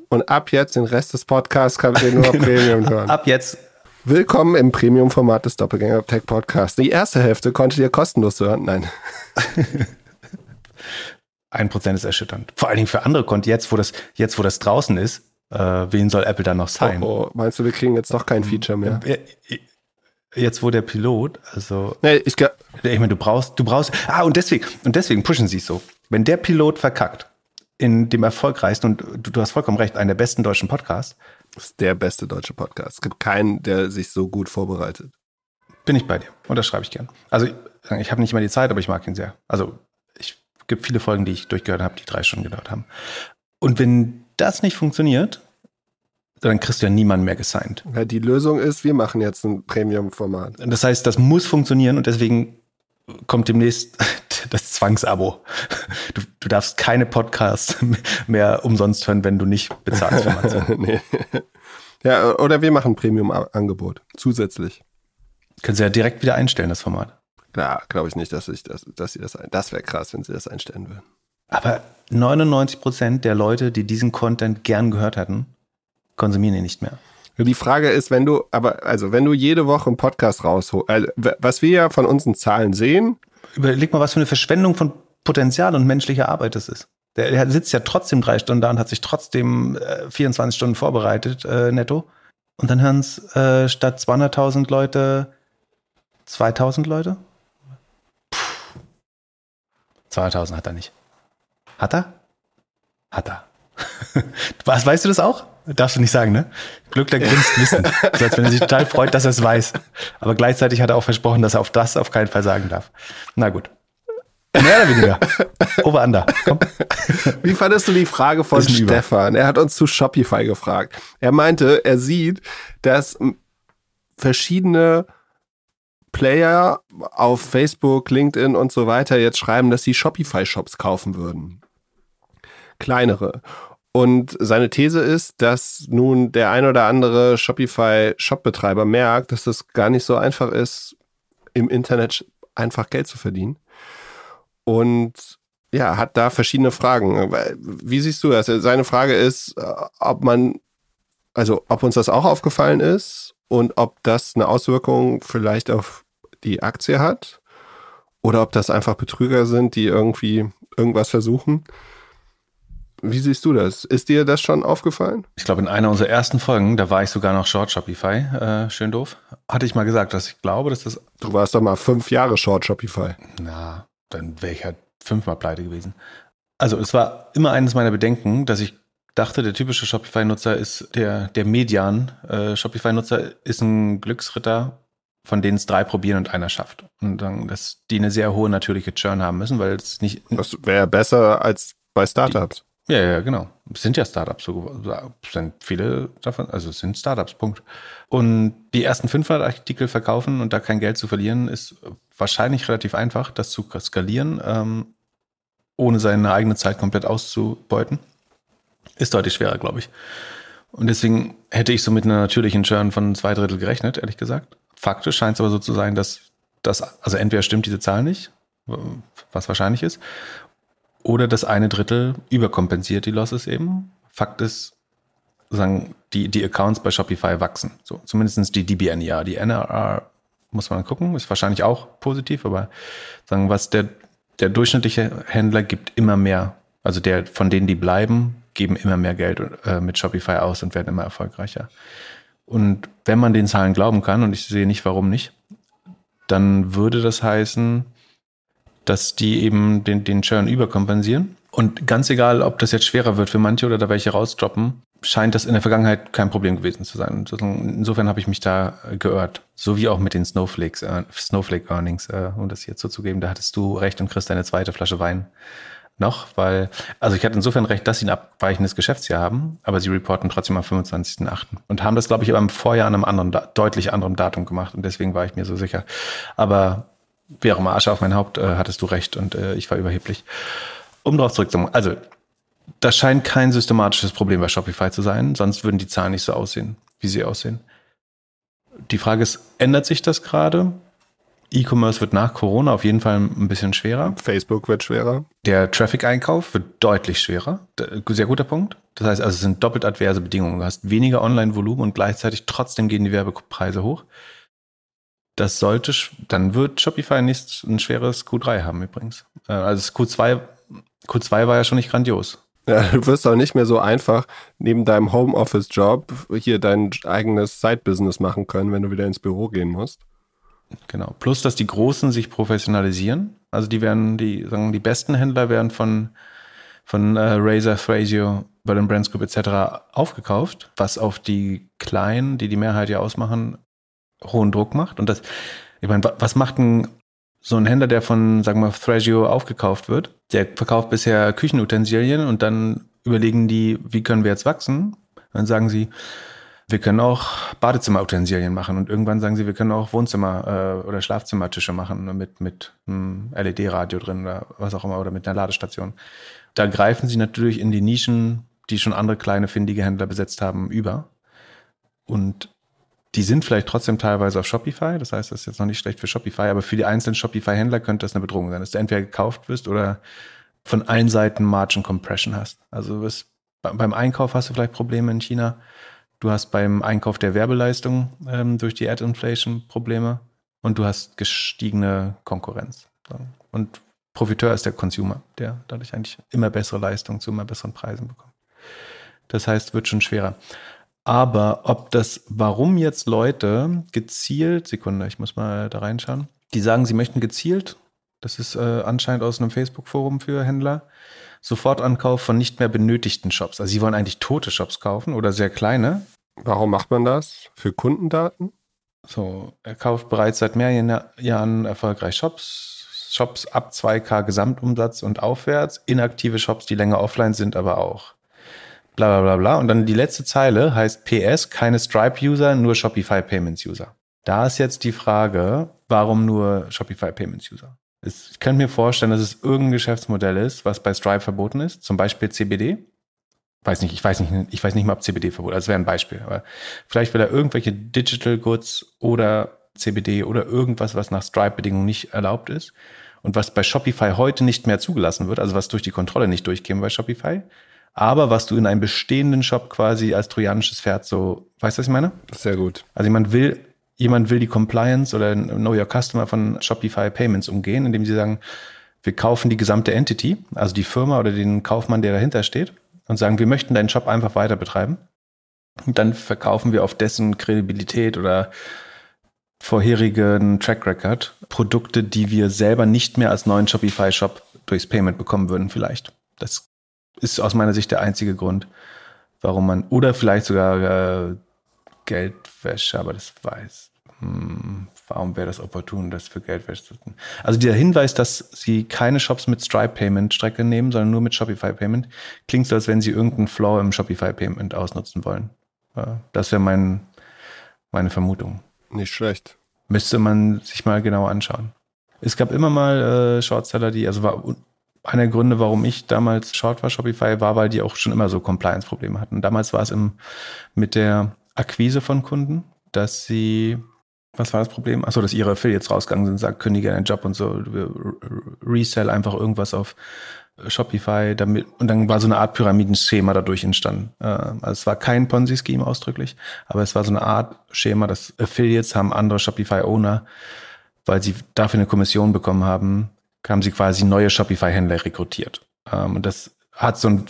Speaker 2: und ab jetzt den Rest des Podcasts kann ihr nur genau. Premium hören.
Speaker 1: Ab jetzt.
Speaker 2: Willkommen im Premium-Format des Doppelgänger Tech Podcasts. Die erste Hälfte konntet ihr kostenlos hören. Nein.
Speaker 1: ein Prozent ist erschütternd. Vor allen Dingen für andere Konten jetzt, wo das, jetzt, wo das draußen ist, äh, wen soll Apple dann noch sein?
Speaker 2: Oh, oh, meinst du, wir kriegen jetzt doch kein Feature mehr?
Speaker 1: Jetzt wo der Pilot, also
Speaker 2: nee, ich,
Speaker 1: ich meine, du brauchst, du brauchst, ah und deswegen und deswegen pushen sie es so. Wenn der Pilot verkackt in dem erfolgreichsten und du, du hast vollkommen recht, einer der besten deutschen Podcasts,
Speaker 2: das ist der beste deutsche Podcast. Es gibt keinen, der sich so gut vorbereitet.
Speaker 1: Bin ich bei dir und das schreibe ich gern. Also ich habe nicht mehr die Zeit, aber ich mag ihn sehr. Also ich gibt viele Folgen, die ich durchgehört habe, die drei Stunden gedauert haben. Und wenn das nicht funktioniert, dann kriegst du ja niemanden mehr gesigned.
Speaker 2: Ja, die Lösung ist, wir machen jetzt ein Premium-Format.
Speaker 1: Das heißt, das muss funktionieren und deswegen kommt demnächst das Zwangsabo. Du, du darfst keine Podcasts mehr umsonst hören, wenn du nicht bezahlst. nee.
Speaker 2: Ja, oder wir machen ein Premium-Angebot zusätzlich.
Speaker 1: Können Sie ja direkt wieder einstellen, das Format.
Speaker 2: Ja, glaube ich nicht, dass ich das, dass sie das, das wäre krass, wenn sie das einstellen würden.
Speaker 1: Aber 99 Prozent der Leute, die diesen Content gern gehört hatten, konsumieren ihn nicht mehr.
Speaker 2: Die Frage ist, wenn du, aber, also, wenn du jede Woche einen Podcast rausholst, also, was wir ja von unseren Zahlen sehen.
Speaker 1: Überleg mal, was für eine Verschwendung von Potenzial und menschlicher Arbeit das ist. Der, der sitzt ja trotzdem drei Stunden da und hat sich trotzdem äh, 24 Stunden vorbereitet, äh, netto. Und dann hören es äh, statt 200.000 Leute 2000 Leute? Puh. 2000 hat er nicht. Hat er? Hat er. Was, weißt du das auch? Darfst du nicht sagen, ne? Glückler grinst wissen. So als wenn er sich total freut, dass er es weiß. Aber gleichzeitig hat er auch versprochen, dass er auf das auf keinen Fall sagen darf. Na gut. Mehr oder weniger. Over under. Komm.
Speaker 2: Wie fandest du die Frage von Stefan? Er hat uns zu Shopify gefragt. Er meinte, er sieht, dass verschiedene Player auf Facebook, LinkedIn und so weiter jetzt schreiben, dass sie Shopify-Shops kaufen würden. Kleinere. Und seine These ist, dass nun der ein oder andere Shopify-Shop-Betreiber merkt, dass es gar nicht so einfach ist, im Internet einfach Geld zu verdienen. Und ja, hat da verschiedene Fragen. Wie siehst du das? Seine Frage ist, ob man, also ob uns das auch aufgefallen ist und ob das eine Auswirkung vielleicht auf die Aktie hat oder ob das einfach Betrüger sind, die irgendwie irgendwas versuchen. Wie siehst du das? Ist dir das schon aufgefallen?
Speaker 1: Ich glaube, in einer unserer ersten Folgen, da war ich sogar noch Short Shopify, äh, schön doof, hatte ich mal gesagt, dass ich glaube, dass das.
Speaker 2: Du warst doch mal fünf Jahre Short Shopify.
Speaker 1: Na, dann wäre ich halt fünfmal pleite gewesen. Also es war immer eines meiner Bedenken, dass ich dachte, der typische Shopify-Nutzer ist der, der Median. Äh, Shopify-Nutzer ist ein Glücksritter, von denen es drei probieren und einer schafft. Und dann, dass die eine sehr hohe natürliche Churn haben müssen, weil es nicht.
Speaker 2: Das wäre besser als bei Startups.
Speaker 1: Ja, ja, genau. Sind ja Startups, so sind viele davon, also sind Startups, Punkt. Und die ersten 500 Artikel verkaufen und da kein Geld zu verlieren, ist wahrscheinlich relativ einfach, das zu skalieren, ähm, ohne seine eigene Zeit komplett auszubeuten. Ist deutlich schwerer, glaube ich. Und deswegen hätte ich so mit einer natürlichen Churn von zwei Drittel gerechnet, ehrlich gesagt. Faktisch scheint es aber so zu sein, dass das, also entweder stimmt diese Zahl nicht, was wahrscheinlich ist, oder das eine Drittel überkompensiert die Losses eben. Fakt ist, sagen, die, die Accounts bei Shopify wachsen. So, zumindest die DBNR. Die NRR muss man gucken, ist wahrscheinlich auch positiv, aber sagen, was der, der durchschnittliche Händler gibt immer mehr. Also der, von denen, die bleiben, geben immer mehr Geld äh, mit Shopify aus und werden immer erfolgreicher. Und wenn man den Zahlen glauben kann, und ich sehe nicht, warum nicht, dann würde das heißen, dass die eben den, den Churn überkompensieren. Und ganz egal, ob das jetzt schwerer wird für manche oder da welche rausdroppen, scheint das in der Vergangenheit kein Problem gewesen zu sein. Insofern habe ich mich da geirrt. So wie auch mit den Snowflakes, äh, Snowflake Earnings, äh, um das hier zuzugeben. Da hattest du recht und kriegst deine zweite Flasche Wein noch, weil, also ich hatte insofern recht, dass sie ein abweichendes Geschäftsjahr haben, aber sie reporten trotzdem am 25.8. und haben das, glaube ich, aber im Vorjahr an einem anderen, deutlich anderen Datum gemacht und deswegen war ich mir so sicher. Aber auch immer, Asche auf mein Haupt, äh, hattest du recht und äh, ich war überheblich. Um darauf zurückzukommen, also das scheint kein systematisches Problem bei Shopify zu sein, sonst würden die Zahlen nicht so aussehen, wie sie aussehen. Die Frage ist, ändert sich das gerade? E-Commerce wird nach Corona auf jeden Fall ein bisschen schwerer.
Speaker 2: Facebook wird schwerer.
Speaker 1: Der Traffic-Einkauf wird deutlich schwerer. Sehr guter Punkt. Das heißt also, es sind doppelt adverse Bedingungen. Du hast weniger Online-Volumen und gleichzeitig trotzdem gehen die Werbepreise hoch. Das sollte, dann wird Shopify nicht ein schweres Q3 haben übrigens. Äh, also Q2, Q2 war ja schon nicht grandios.
Speaker 2: Ja, du wirst auch nicht mehr so einfach neben deinem Homeoffice-Job hier dein eigenes Side-Business machen können, wenn du wieder ins Büro gehen musst.
Speaker 1: Genau. Plus, dass die Großen sich professionalisieren. Also die werden, die sagen, die besten Händler werden von, von äh, Razer, Thrasio, Berlin Brands Group etc. aufgekauft, was auf die Kleinen, die die Mehrheit ja ausmachen, hohen Druck macht. Und das, ich meine, was macht ein so ein Händler, der von, sagen wir, Thrasio aufgekauft wird? Der verkauft bisher Küchenutensilien und dann überlegen die, wie können wir jetzt wachsen? Dann sagen sie, wir können auch Badezimmerutensilien machen und irgendwann sagen sie, wir können auch Wohnzimmer- äh, oder Schlafzimmertische machen mit, mit einem LED-Radio drin oder was auch immer oder mit einer Ladestation. Da greifen sie natürlich in die Nischen, die schon andere kleine findige Händler besetzt haben, über. Und die sind vielleicht trotzdem teilweise auf Shopify. Das heißt, das ist jetzt noch nicht schlecht für Shopify, aber für die einzelnen Shopify-Händler könnte das eine Bedrohung sein, dass du entweder gekauft wirst oder von allen Seiten Margin Compression hast. Also es, beim Einkauf hast du vielleicht Probleme in China. Du hast beim Einkauf der Werbeleistung ähm, durch die Ad Inflation Probleme und du hast gestiegene Konkurrenz. Und Profiteur ist der Consumer, der dadurch eigentlich immer bessere Leistungen zu immer besseren Preisen bekommt. Das heißt, wird schon schwerer. Aber ob das, warum jetzt Leute gezielt, Sekunde, ich muss mal da reinschauen, die sagen, sie möchten gezielt, das ist äh, anscheinend aus einem Facebook-Forum für Händler, Sofortankauf von nicht mehr benötigten Shops. Also sie wollen eigentlich tote Shops kaufen oder sehr kleine.
Speaker 2: Warum macht man das? Für Kundendaten?
Speaker 1: So, er kauft bereits seit mehreren Jahren erfolgreich Shops, Shops ab 2K Gesamtumsatz und aufwärts, inaktive Shops, die länger offline sind, aber auch. Bla bla bla bla. Und dann die letzte Zeile heißt PS, keine Stripe-User, nur Shopify Payments-User. Da ist jetzt die Frage, warum nur Shopify Payments-User? Ich könnte mir vorstellen, dass es irgendein Geschäftsmodell ist, was bei Stripe verboten ist, zum Beispiel CBD weiß nicht, ich weiß nicht, ich weiß nicht mal, ob CBD verboten ist. Das wäre ein Beispiel. Aber vielleicht will er irgendwelche Digital Goods oder CBD oder irgendwas, was nach Stripe-Bedingungen nicht erlaubt ist und was bei Shopify heute nicht mehr zugelassen wird, also was durch die Kontrolle nicht durchkäme bei Shopify, aber was du in einem bestehenden Shop quasi als trojanisches Pferd so, weißt du, was ich meine?
Speaker 2: Sehr gut.
Speaker 1: Also jemand will, jemand will die Compliance oder Know Your Customer von Shopify Payments umgehen, indem sie sagen, wir kaufen die gesamte Entity, also die Firma oder den Kaufmann, der dahinter steht und sagen, wir möchten deinen Shop einfach weiter betreiben. Und dann verkaufen wir auf dessen Kredibilität oder vorherigen Track Record Produkte, die wir selber nicht mehr als neuen Shopify-Shop durchs Payment bekommen würden, vielleicht. Das ist aus meiner Sicht der einzige Grund, warum man, oder vielleicht sogar äh, Geldwäsche, aber das weiß. Hm, warum wäre das opportun, das für Geldwäsche zu tun? Also dieser Hinweis, dass sie keine Shops mit Stripe Payment Strecke nehmen, sondern nur mit Shopify Payment, klingt so, als wenn sie irgendeinen Flaw im Shopify Payment ausnutzen wollen. Das wäre mein, meine Vermutung.
Speaker 2: Nicht schlecht.
Speaker 1: Müsste man sich mal genauer anschauen. Es gab immer mal äh, Shortseller, die, also war einer der Gründe, warum ich damals Short war, Shopify, war, weil die auch schon immer so Compliance-Probleme hatten. Damals war es im, mit der Akquise von Kunden, dass sie was war das Problem? Achso, dass ihre Affiliates rausgegangen sind, sagt, kündige einen Job und so, resell einfach irgendwas auf Shopify, damit, und dann war so eine Art Pyramidenschema dadurch entstanden. Äh, also es war kein Ponzi-Scheme ausdrücklich, aber es war so eine Art Schema, dass Affiliates haben andere Shopify-Owner, weil sie dafür eine Kommission bekommen haben, haben sie quasi neue Shopify-Händler rekrutiert. Ähm, und das hat so ein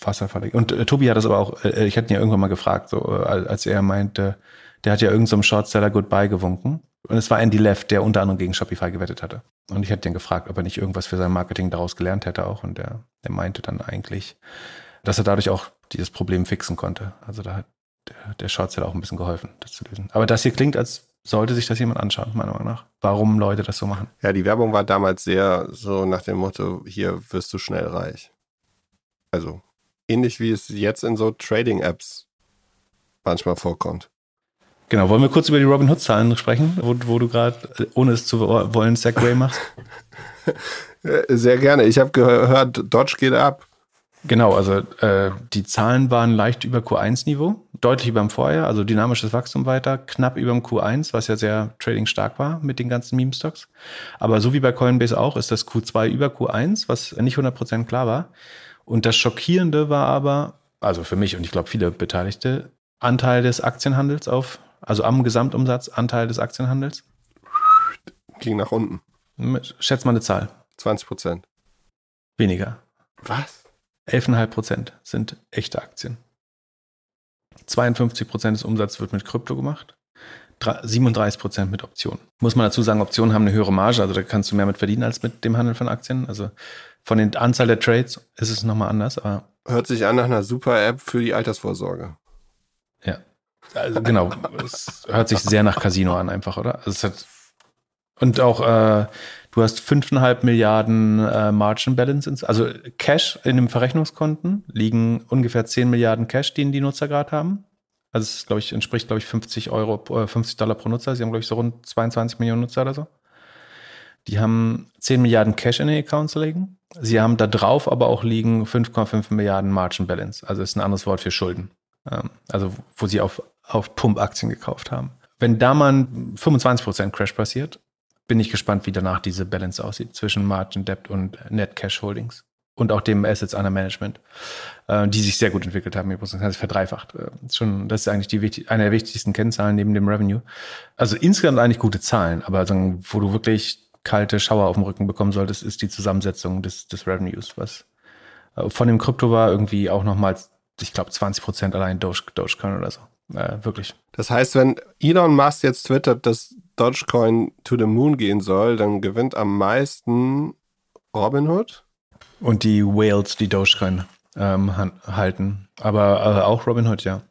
Speaker 1: Wasserfall. Und äh, Tobi hat das aber auch, äh, ich hatte ihn ja irgendwann mal gefragt, so, als er meinte, der hat ja irgendeinem so Shortseller Goodbye gewunken. Und es war Andy Leff, der unter anderem gegen Shopify gewettet hatte. Und ich hätte ihn gefragt, ob er nicht irgendwas für sein Marketing daraus gelernt hätte auch. Und der, der meinte dann eigentlich, dass er dadurch auch dieses Problem fixen konnte. Also da hat der, der Shortseller auch ein bisschen geholfen, das zu lösen. Aber das hier klingt, als sollte sich das jemand anschauen, meiner Meinung nach. Warum Leute das so machen.
Speaker 2: Ja, die Werbung war damals sehr so nach dem Motto, hier wirst du schnell reich. Also ähnlich wie es jetzt in so Trading-Apps manchmal vorkommt.
Speaker 1: Genau, wollen wir kurz über die Robin Hood-Zahlen sprechen, wo, wo du gerade, äh, ohne es zu wollen, Segway machst?
Speaker 2: Sehr gerne. Ich habe gehört, Dodge geht ab.
Speaker 1: Genau, also äh, die Zahlen waren leicht über Q1-Niveau, deutlich über dem Vorjahr, also dynamisches Wachstum weiter, knapp über dem Q1, was ja sehr trading stark war mit den ganzen Meme-Stocks. Aber so wie bei Coinbase auch ist das Q2 über Q1, was nicht 100% klar war. Und das Schockierende war aber, also für mich und ich glaube viele Beteiligte, Anteil des Aktienhandels auf also am Gesamtumsatzanteil des Aktienhandels?
Speaker 2: Ging nach unten.
Speaker 1: Schätz mal eine Zahl.
Speaker 2: 20 Prozent.
Speaker 1: Weniger.
Speaker 2: Was?
Speaker 1: 11,5 Prozent sind echte Aktien. 52 Prozent des Umsatzes wird mit Krypto gemacht. 37 Prozent mit Optionen. Muss man dazu sagen, Optionen haben eine höhere Marge, also da kannst du mehr mit verdienen als mit dem Handel von Aktien. Also von der Anzahl der Trades ist es nochmal anders, aber.
Speaker 2: Hört sich an nach einer super App für die Altersvorsorge.
Speaker 1: Ja. Also genau, es hört sich sehr nach Casino an, einfach, oder? Also hat, und auch, äh, du hast 5,5 Milliarden äh, Margin Balance, also Cash in den Verrechnungskonten liegen ungefähr 10 Milliarden Cash, die die Nutzer gerade haben. Also es glaube ich, entspricht, glaube ich, 50 Euro, äh, 50 Dollar pro Nutzer. Sie haben, glaube ich, so rund 22 Millionen Nutzer oder so. Die haben 10 Milliarden Cash in den Accounts liegen. Sie haben da drauf aber auch liegen 5,5 Milliarden Margin Balance. Also ist ein anderes Wort für Schulden. Ähm, also wo sie auf auf Pump-Aktien gekauft haben. Wenn da mal ein 25% Crash passiert, bin ich gespannt, wie danach diese Balance aussieht zwischen Margin Debt und Net Cash Holdings. und auch dem Assets Under Management, äh, die sich sehr gut entwickelt haben. Das hat sich verdreifacht. Äh, das ist eigentlich die, eine der wichtigsten Kennzahlen neben dem Revenue. Also insgesamt eigentlich gute Zahlen, aber sagen, wo du wirklich kalte Schauer auf dem Rücken bekommen solltest, ist die Zusammensetzung des, des Revenues, was äh, von dem Krypto war irgendwie auch nochmal, ich glaube, 20 Prozent allein Doge, Dogecoin oder so. Äh, wirklich.
Speaker 2: Das heißt, wenn Elon Musk jetzt twittert, dass Dogecoin to the moon gehen soll, dann gewinnt am meisten Robinhood.
Speaker 1: Und die Whales, die Dogecoin ähm, halten. Aber äh, auch Robinhood, ja.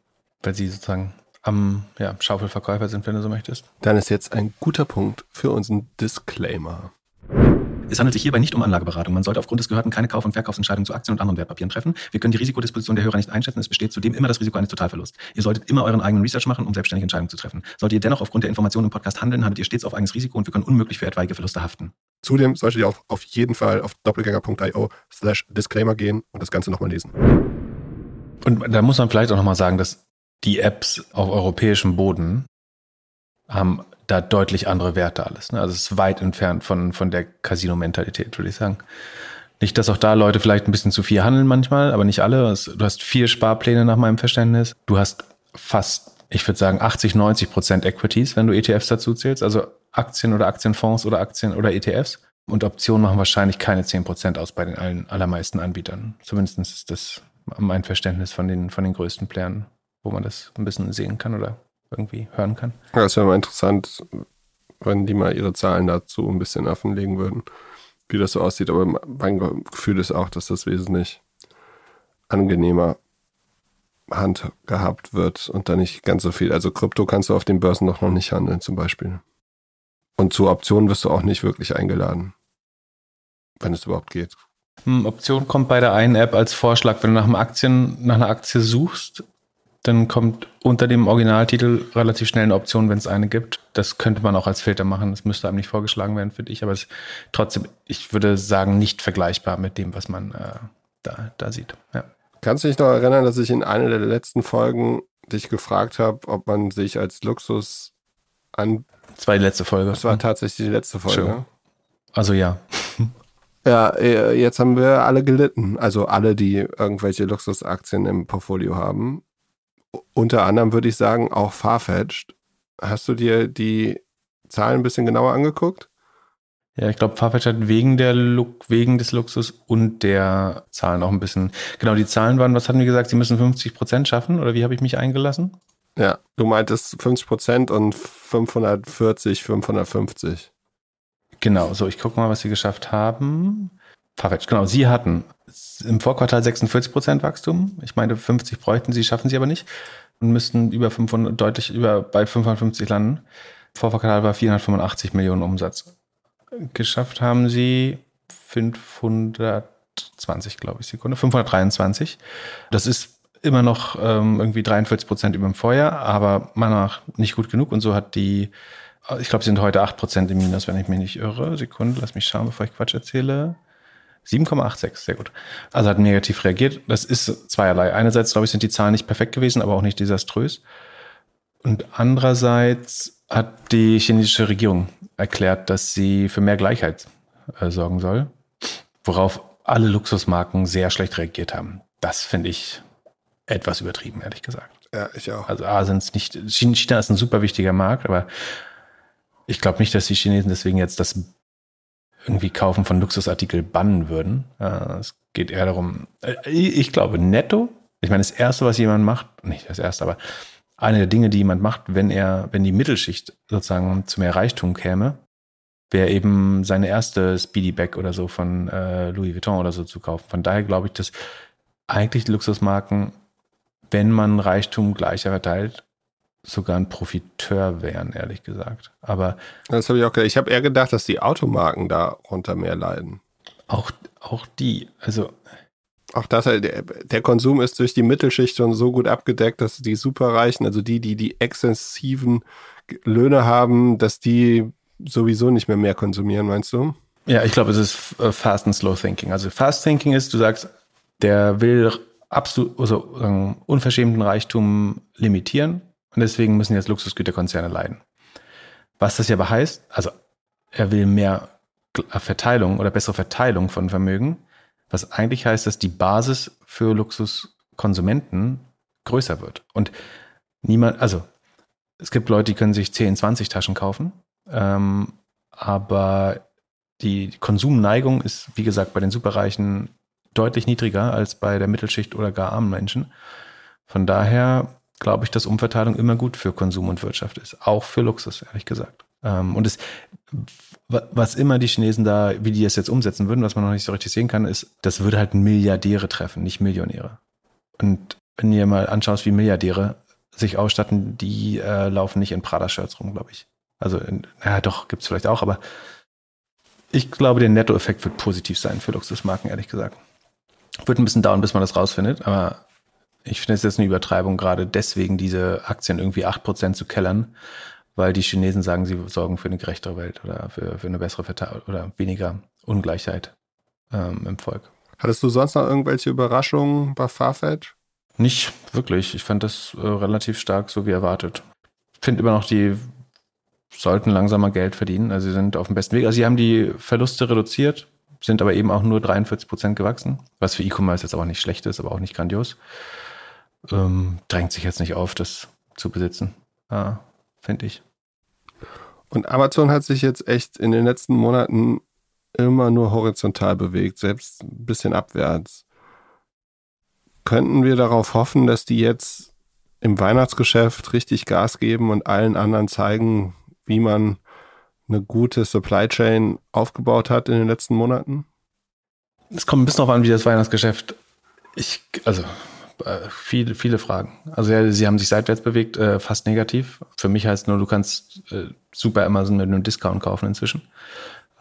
Speaker 1: Weil sie sozusagen am ja, Schaufelverkäufer sind, wenn du so möchtest.
Speaker 2: Dann ist jetzt ein guter Punkt für unseren Disclaimer.
Speaker 1: Es handelt sich hierbei nicht um Anlageberatung. Man sollte aufgrund des Gehörten keine Kauf- und Verkaufsentscheidungen zu Aktien und anderen Wertpapieren treffen. Wir können die Risikodisposition der Hörer nicht einschätzen. Es besteht zudem immer das Risiko eines Totalverlusts. Ihr solltet immer euren eigenen Research machen, um selbstständige Entscheidungen zu treffen. Solltet ihr dennoch aufgrund der Informationen im Podcast handeln, handelt ihr stets auf eigenes Risiko und wir können unmöglich für etwaige Verluste haften.
Speaker 2: Zudem solltet ihr auch auf jeden Fall auf doppelgänger.io slash Disclaimer gehen und das Ganze nochmal lesen.
Speaker 1: Und da muss man vielleicht auch nochmal sagen, dass die Apps auf europäischem Boden haben da deutlich andere Werte alles. Ne? Also es ist weit entfernt von, von der Casino-Mentalität, würde ich sagen. Nicht, dass auch da Leute vielleicht ein bisschen zu viel handeln manchmal, aber nicht alle. Du hast vier Sparpläne nach meinem Verständnis. Du hast fast, ich würde sagen, 80, 90 Prozent Equities, wenn du ETFs dazu zählst. Also Aktien oder Aktienfonds oder Aktien oder ETFs. Und Optionen machen wahrscheinlich keine 10 Prozent aus bei den allen, allermeisten Anbietern. Zumindest ist das mein Verständnis von den, von den größten Playern, wo man das ein bisschen sehen kann oder irgendwie hören kann.
Speaker 2: Ja, das wäre mal interessant, wenn die mal ihre Zahlen dazu ein bisschen offenlegen würden, wie das so aussieht. Aber mein Gefühl ist auch, dass das wesentlich angenehmer handgehabt wird und da nicht ganz so viel. Also Krypto kannst du auf den Börsen doch noch nicht handeln zum Beispiel. Und zu Optionen wirst du auch nicht wirklich eingeladen, wenn es überhaupt geht.
Speaker 1: Hm, Option kommt bei der einen App als Vorschlag, wenn du nach, Aktien, nach einer Aktie suchst, dann kommt unter dem Originaltitel relativ schnell eine Option, wenn es eine gibt. Das könnte man auch als Filter machen. Das müsste einem nicht vorgeschlagen werden, finde ich. Aber es ist trotzdem, ich würde sagen, nicht vergleichbar mit dem, was man äh, da, da sieht. Ja.
Speaker 2: Kannst du dich noch erinnern, dass ich in einer der letzten Folgen dich gefragt habe, ob man sich als Luxus an.
Speaker 1: Das war die letzte Folge.
Speaker 2: Das war tatsächlich die letzte Folge. Sure.
Speaker 1: Also ja.
Speaker 2: Ja, äh, jetzt haben wir alle gelitten. Also alle, die irgendwelche Luxusaktien im Portfolio haben unter anderem würde ich sagen auch Farfetched. Hast du dir die Zahlen ein bisschen genauer angeguckt?
Speaker 1: Ja, ich glaube, Farfetch hat wegen der Look, wegen des Luxus und der Zahlen auch ein bisschen. Genau, die Zahlen waren, was hatten wir gesagt, sie müssen 50 Prozent schaffen oder wie habe ich mich eingelassen?
Speaker 2: Ja, du meintest 50 Prozent und 540, 550.
Speaker 1: Genau, so ich gucke mal, was sie geschafft haben. Farfetch, genau, sie hatten im Vorquartal 46 Prozent Wachstum. Ich meine, 50 bräuchten sie, schaffen sie aber nicht und müssten über 500, deutlich über bei 550 landen. Vorquartal war 485 Millionen Umsatz. Geschafft haben sie 520, glaube ich, Sekunde, 523. Das ist immer noch ähm, irgendwie 43 Prozent über dem Vorjahr, aber meiner Meinung nach nicht gut genug. Und so hat die, ich glaube, sie sind heute 8 Prozent im Minus, wenn ich mich nicht irre. Sekunde, lass mich schauen, bevor ich Quatsch erzähle. 7,86, sehr gut. Also hat negativ reagiert. Das ist zweierlei. Einerseits, glaube ich, sind die Zahlen nicht perfekt gewesen, aber auch nicht desaströs. Und andererseits hat die chinesische Regierung erklärt, dass sie für mehr Gleichheit äh, sorgen soll, worauf alle Luxusmarken sehr schlecht reagiert haben. Das finde ich etwas übertrieben, ehrlich gesagt.
Speaker 2: Ja, ich auch.
Speaker 1: Also A sind es nicht, China ist ein super wichtiger Markt, aber ich glaube nicht, dass die Chinesen deswegen jetzt das irgendwie Kaufen von Luxusartikel bannen würden. Äh, es geht eher darum, äh, ich glaube, netto, ich meine, das Erste, was jemand macht, nicht das Erste, aber eine der Dinge, die jemand macht, wenn er, wenn die Mittelschicht sozusagen zu mehr Reichtum käme, wäre eben seine erste Speedy Bag oder so von äh, Louis Vuitton oder so zu kaufen. Von daher glaube ich, dass eigentlich Luxusmarken, wenn man Reichtum gleicher verteilt, sogar ein Profiteur wären, ehrlich gesagt. Aber
Speaker 2: das habe ich auch gedacht. Ich habe eher gedacht, dass die Automarken darunter mehr leiden.
Speaker 1: Auch, auch die, also.
Speaker 2: Auch das, der, der Konsum ist durch die Mittelschicht schon so gut abgedeckt, dass die Superreichen, also die, die die exzessiven Löhne haben, dass die sowieso nicht mehr mehr konsumieren, meinst du?
Speaker 1: Ja, ich glaube, es ist äh, Fast and Slow Thinking. Also Fast Thinking ist, du sagst, der will absolut, also um, unverschämten Reichtum limitieren und deswegen müssen jetzt Luxusgüterkonzerne leiden. Was das ja aber heißt, also er will mehr Verteilung oder bessere Verteilung von Vermögen, Was eigentlich heißt, dass die Basis für Luxuskonsumenten größer wird. Und niemand, also es gibt Leute, die können sich 10, 20 Taschen kaufen, ähm, aber die Konsumneigung ist, wie gesagt, bei den Superreichen deutlich niedriger als bei der Mittelschicht oder gar armen Menschen. Von daher glaube ich, dass Umverteilung immer gut für Konsum und Wirtschaft ist. Auch für Luxus, ehrlich gesagt. Ähm, und es, was immer die Chinesen da, wie die es jetzt umsetzen würden, was man noch nicht so richtig sehen kann, ist, das würde halt Milliardäre treffen, nicht Millionäre. Und wenn ihr mal anschaut, wie Milliardäre sich ausstatten, die äh, laufen nicht in Prada-Shirts rum, glaube ich. Also, in, ja, doch, gibt es vielleicht auch, aber ich glaube, der Nettoeffekt wird positiv sein für Luxusmarken, ehrlich gesagt. Wird ein bisschen dauern, bis man das rausfindet, aber ich finde es jetzt eine Übertreibung, gerade deswegen diese Aktien irgendwie 8% zu kellern, weil die Chinesen sagen, sie sorgen für eine gerechtere Welt oder für, für eine bessere Verteilung oder weniger Ungleichheit ähm, im Volk.
Speaker 2: Hattest du sonst noch irgendwelche Überraschungen bei Farfetch?
Speaker 1: Nicht wirklich. Ich fand das äh, relativ stark, so wie erwartet. Ich finde immer noch, die sollten langsamer Geld verdienen. Also sie sind auf dem besten Weg. Also sie haben die Verluste reduziert, sind aber eben auch nur 43 Prozent gewachsen, was für E-Commerce jetzt aber nicht schlecht ist, aber auch nicht grandios. Ähm, drängt sich jetzt nicht auf, das zu besitzen, ja, finde ich.
Speaker 2: Und Amazon hat sich jetzt echt in den letzten Monaten immer nur horizontal bewegt, selbst ein bisschen abwärts. Könnten wir darauf hoffen, dass die jetzt im Weihnachtsgeschäft richtig Gas geben und allen anderen zeigen, wie man eine gute Supply Chain aufgebaut hat in den letzten Monaten?
Speaker 1: Es kommt ein bisschen darauf an, wie das Weihnachtsgeschäft. Ich, also viele, viele Fragen. Also ja, sie haben sich seitwärts bewegt, äh, fast negativ. Für mich heißt nur, du kannst äh, super Amazon mit einem Discount kaufen inzwischen.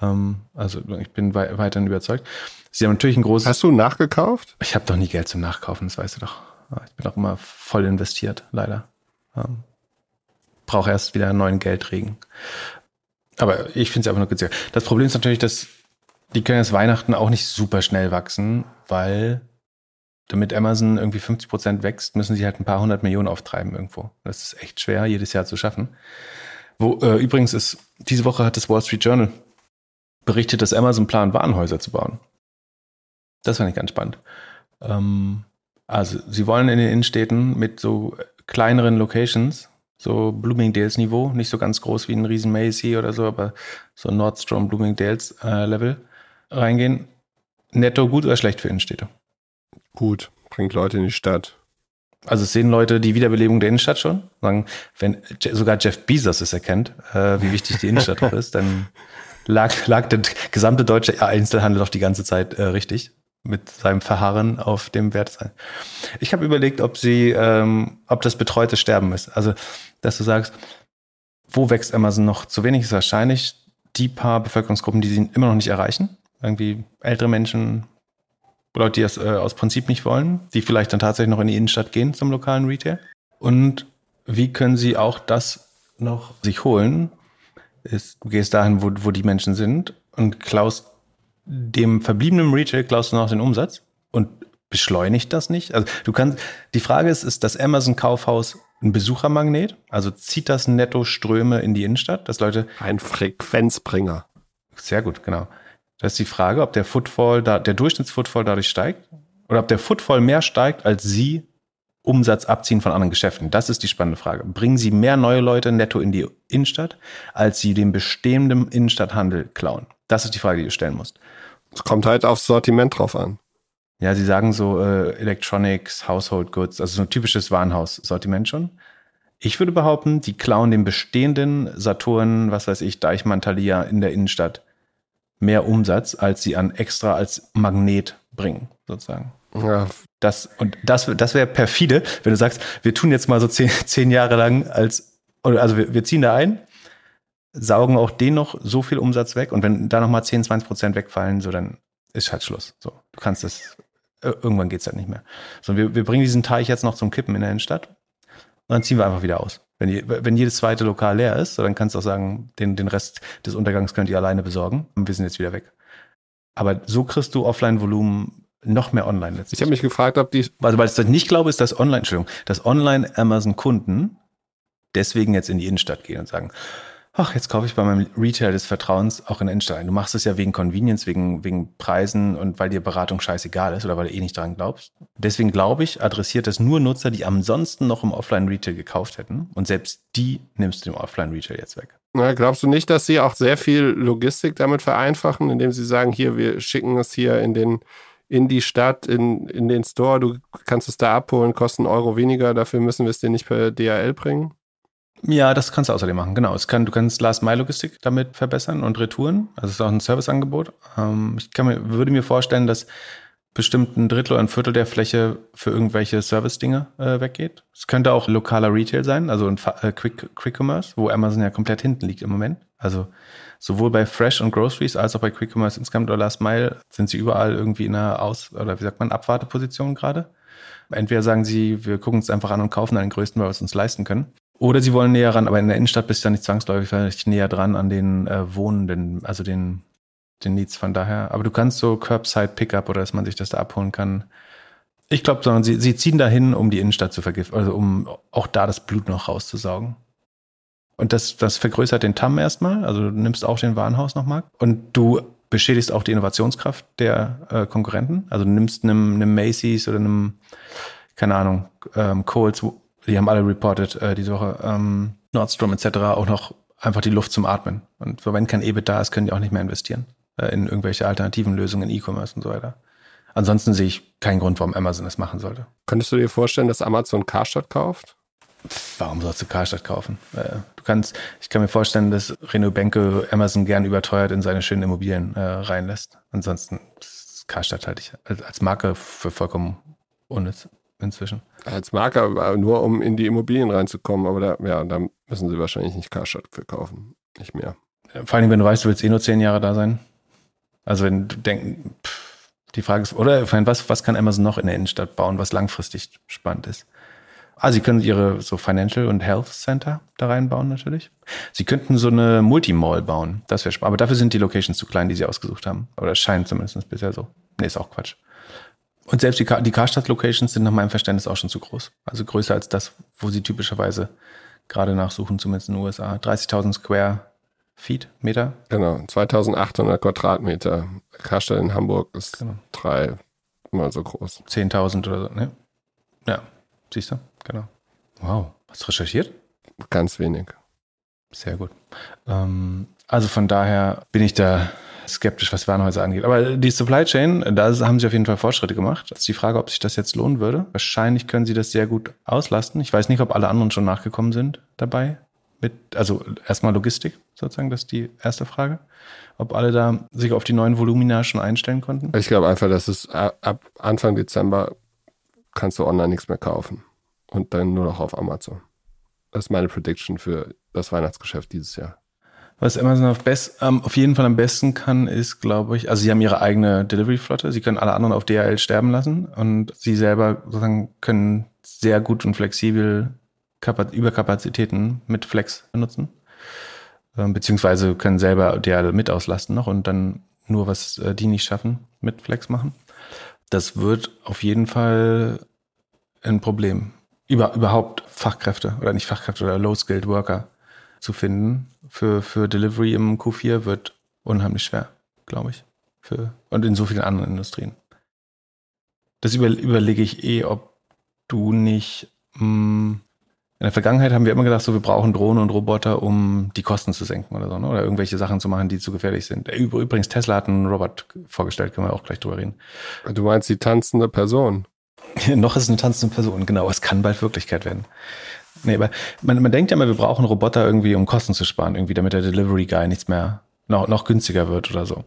Speaker 1: Ähm, also ich bin wei weiterhin überzeugt. Sie haben natürlich ein großes.
Speaker 2: Hast du nachgekauft?
Speaker 1: Ich habe doch nie Geld zum Nachkaufen, das weißt du doch. Ich bin auch immer voll investiert, leider. Ähm, Brauche erst wieder einen neuen Geldregen. Aber ich finde es einfach nur günstig. Das Problem ist natürlich, dass die können jetzt Weihnachten auch nicht super schnell wachsen, weil damit Amazon irgendwie 50 Prozent wächst, müssen sie halt ein paar hundert Millionen auftreiben irgendwo. Das ist echt schwer, jedes Jahr zu schaffen. Wo, äh, übrigens ist, diese Woche hat das Wall Street Journal berichtet, dass Amazon plant, Warenhäuser zu bauen. Das fand ich ganz spannend. Ähm, also, sie wollen in den Innenstädten mit so kleineren Locations, so Bloomingdales Niveau, nicht so ganz groß wie ein riesen Macy oder so, aber so Nordstrom Bloomingdales äh, Level reingehen. Netto gut oder schlecht für Innenstädte?
Speaker 2: Gut, bringt Leute in die Stadt.
Speaker 1: Also sehen Leute die Wiederbelebung der Innenstadt schon? Sagen, wenn sogar Jeff Bezos es erkennt, äh, wie wichtig die Innenstadt auch ist, dann lag, lag der gesamte deutsche Einzelhandel doch die ganze Zeit äh, richtig mit seinem Verharren auf dem Wertsein. Ich habe überlegt, ob sie, ähm, ob das betreutes Sterben ist. Also, dass du sagst, wo wächst Amazon noch zu wenig, ist wahrscheinlich die paar Bevölkerungsgruppen, die sie immer noch nicht erreichen. Irgendwie ältere Menschen, Leute, die das äh, aus Prinzip nicht wollen, die vielleicht dann tatsächlich noch in die Innenstadt gehen zum lokalen Retail. Und wie können sie auch das noch sich holen? Ist, du gehst dahin, wo, wo die Menschen sind und klaust dem verbliebenen Retail klaust du noch den Umsatz und beschleunigt das nicht? Also du kannst, die Frage ist, ist das Amazon Kaufhaus ein Besuchermagnet? Also zieht das netto Ströme in die Innenstadt, dass Leute.
Speaker 2: Ein Frequenzbringer.
Speaker 1: Sehr gut, genau. Das ist die Frage, ob der Footfall, da, der Durchschnittsfootfall dadurch steigt oder ob der Footfall mehr steigt, als Sie Umsatz abziehen von anderen Geschäften. Das ist die spannende Frage. Bringen Sie mehr neue Leute netto in die Innenstadt, als Sie dem bestehenden Innenstadthandel klauen? Das ist die Frage, die du stellen musst.
Speaker 2: Es kommt halt aufs Sortiment drauf an.
Speaker 1: Ja, Sie sagen so äh, Electronics, Household Goods, also so ein typisches Warenhaus-Sortiment schon. Ich würde behaupten, die klauen dem bestehenden Saturn, was weiß ich, Deichmann, Thalia in der Innenstadt mehr Umsatz, als sie an extra als Magnet bringen, sozusagen. Ja. Das, und das, das wäre perfide, wenn du sagst, wir tun jetzt mal so zehn, zehn Jahre lang als, also wir, wir ziehen da ein, saugen auch den noch so viel Umsatz weg und wenn da nochmal 10, 20 Prozent wegfallen, so dann ist halt Schluss. So, du kannst das, irgendwann geht's halt nicht mehr. So, wir, wir bringen diesen Teich jetzt noch zum Kippen in der Innenstadt und dann ziehen wir einfach wieder aus. Wenn, wenn jedes zweite Lokal leer ist, dann kannst du auch sagen, den, den Rest des Untergangs könnt ihr alleine besorgen und wir sind jetzt wieder weg. Aber so kriegst du Offline-Volumen noch mehr online
Speaker 2: letztlich. Ich habe mich gefragt, ob die.
Speaker 1: Also, weil ich das nicht glaube, ist, dass Online, Entschuldigung, dass Online-Amazon-Kunden deswegen jetzt in die Innenstadt gehen und sagen, ach, jetzt kaufe ich bei meinem Retail des Vertrauens auch in Innenstadt ein. Du machst es ja wegen Convenience, wegen, wegen Preisen und weil dir Beratung scheißegal ist oder weil du eh nicht dran glaubst. Deswegen glaube ich, adressiert das nur Nutzer, die ansonsten noch im Offline-Retail gekauft hätten. Und selbst die nimmst du im Offline-Retail jetzt weg.
Speaker 2: Na, glaubst du nicht, dass sie auch sehr viel Logistik damit vereinfachen, indem sie sagen, hier, wir schicken es hier in den in die Stadt, in, in den Store, du kannst es da abholen, kostet einen Euro weniger, dafür müssen wir es dir nicht per DHL bringen?
Speaker 1: Ja, das kannst du außerdem machen, genau. Es kann, du kannst Last-Mile-Logistik damit verbessern und Retouren. Also es ist auch ein Serviceangebot. Ähm, ich mir, würde mir vorstellen, dass bestimmt ein Drittel oder ein Viertel der Fläche für irgendwelche Service-Dinge äh, weggeht. Es könnte auch lokaler Retail sein, also ein äh, Quick, Quick Commerce, wo Amazon ja komplett hinten liegt im Moment. Also sowohl bei Fresh und Groceries als auch bei Quick Commerce insgesamt oder Last Mile sind sie überall irgendwie in einer Aus- oder wie sagt man, Abwarteposition gerade. Entweder sagen sie, wir gucken uns einfach an und kaufen einen größten, weil wir es uns leisten können. Oder sie wollen näher ran, aber in der Innenstadt bist du ja nicht zwangsläufig näher dran an den äh, Wohnenden, also den, den Needs von daher. Aber du kannst so Curbside Pickup oder dass man sich das da abholen kann. Ich glaube, sondern sie, sie ziehen dahin, um die Innenstadt zu vergiften, also um auch da das Blut noch rauszusaugen. Und das, das vergrößert den TAM erstmal, also du nimmst auch den Warenhaus nochmal. Und du beschädigst auch die Innovationskraft der äh, Konkurrenten. Also du nimmst einem, einem Macy's oder einem, keine Ahnung, ähm, Coles die haben alle reported äh, diese Woche, ähm, Nordstrom etc. auch noch einfach die Luft zum Atmen. Und wenn kein EBIT da ist, können die auch nicht mehr investieren äh, in irgendwelche alternativen Lösungen in E-Commerce und so weiter. Ansonsten sehe ich keinen Grund, warum Amazon das machen sollte.
Speaker 2: Könntest du dir vorstellen, dass Amazon Karstadt kauft?
Speaker 1: Warum sollst du Karstadt kaufen? Äh, du kannst, ich kann mir vorstellen, dass Renault Benke Amazon gern überteuert in seine schönen Immobilien äh, reinlässt. Ansonsten ist Karstadt halte ich als Marke für vollkommen unnütz inzwischen.
Speaker 2: Als Marker, nur um in die Immobilien reinzukommen, aber da, ja, da müssen sie wahrscheinlich nicht Karstadt für kaufen. Nicht mehr.
Speaker 1: Vor allem, wenn du weißt, du willst eh nur zehn Jahre da sein. Also wenn du denkst, die Frage ist, oder was, was kann Amazon noch in der Innenstadt bauen, was langfristig spannend ist? Ah, sie können ihre so Financial und Health Center da reinbauen natürlich. Sie könnten so eine Multimall bauen. Das wäre spannend. Aber dafür sind die Locations zu klein, die sie ausgesucht haben. Oder es scheint zumindest bisher so. Nee, ist auch Quatsch. Und selbst die, die Karstadt-Locations sind nach meinem Verständnis auch schon zu groß. Also größer als das, wo sie typischerweise gerade nachsuchen, zumindest in den USA. 30.000 Square Feet, Meter.
Speaker 2: Genau, 2800 Quadratmeter. Karstadt in Hamburg ist genau. dreimal so groß.
Speaker 1: 10.000 oder so, ne? Ja, siehst du, genau. Wow, hast du recherchiert?
Speaker 2: Ganz wenig.
Speaker 1: Sehr gut. Ähm, also von daher bin ich da skeptisch, was Warenhäuser angeht. Aber die Supply Chain, da haben sie auf jeden Fall Fortschritte gemacht. Das ist die Frage, ob sich das jetzt lohnen würde. Wahrscheinlich können sie das sehr gut auslasten. Ich weiß nicht, ob alle anderen schon nachgekommen sind dabei. Mit, also erstmal Logistik sozusagen, das ist die erste Frage. Ob alle da sich auf die neuen Volumina schon einstellen konnten?
Speaker 2: Ich glaube einfach, dass es ab Anfang Dezember kannst du online nichts mehr kaufen. Und dann nur noch auf Amazon. Das ist meine Prediction für das Weihnachtsgeschäft dieses Jahr.
Speaker 1: Was Amazon auf, best, ähm, auf jeden Fall am besten kann, ist, glaube ich, also sie haben ihre eigene Delivery-Flotte. Sie können alle anderen auf DHL sterben lassen und sie selber sozusagen können sehr gut und flexibel Kapaz Überkapazitäten mit Flex benutzen. Ähm, beziehungsweise können selber DHL mit auslasten noch und dann nur, was äh, die nicht schaffen, mit Flex machen. Das wird auf jeden Fall ein Problem. Über, überhaupt Fachkräfte oder nicht Fachkräfte oder Low-Skilled Worker zu finden für, für Delivery im Q4 wird unheimlich schwer, glaube ich. Für, und in so vielen anderen Industrien. Das über, überlege ich eh, ob du nicht. Mh, hm, in der Vergangenheit haben wir immer gedacht, so wir brauchen Drohnen und Roboter, um die Kosten zu senken oder so, ne? oder irgendwelche Sachen zu machen, die zu gefährlich sind. Übrigens, Tesla hat einen Robot vorgestellt, können wir auch gleich drüber reden.
Speaker 2: Du meinst die tanzende Person?
Speaker 1: Noch ist eine tanzende Person, genau. Es kann bald Wirklichkeit werden. Nee, aber man, man denkt ja immer, wir brauchen Roboter irgendwie, um Kosten zu sparen, irgendwie, damit der Delivery Guy nichts mehr noch, noch günstiger wird oder so.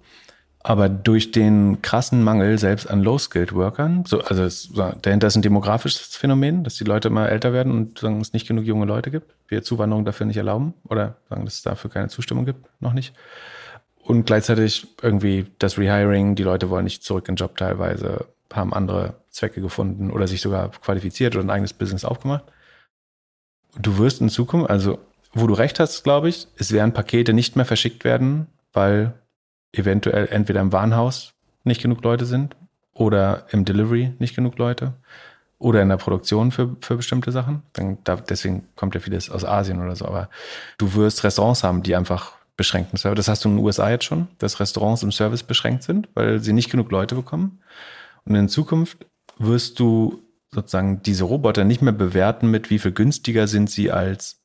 Speaker 1: Aber durch den krassen Mangel selbst an Low-Skilled-Workern, so, also es, dahinter ist ein demografisches Phänomen, dass die Leute immer älter werden und sagen, es nicht genug junge Leute gibt, wir Zuwanderung dafür nicht erlauben oder sagen, dass es dafür keine Zustimmung gibt, noch nicht. Und gleichzeitig irgendwie das Rehiring, die Leute wollen nicht zurück in den Job teilweise, haben andere Zwecke gefunden oder sich sogar qualifiziert oder ein eigenes Business aufgemacht du wirst in Zukunft, also wo du recht hast, glaube ich, es werden Pakete nicht mehr verschickt werden, weil eventuell entweder im Warenhaus nicht genug Leute sind oder im Delivery nicht genug Leute oder in der Produktion für, für bestimmte Sachen. Dann, da, deswegen kommt ja vieles aus Asien oder so. Aber du wirst Restaurants haben, die einfach beschränkten Service. Das hast du in den USA jetzt schon, dass Restaurants im Service beschränkt sind, weil sie nicht genug Leute bekommen. Und in Zukunft wirst du sozusagen diese Roboter nicht mehr bewerten mit, wie viel günstiger sind sie als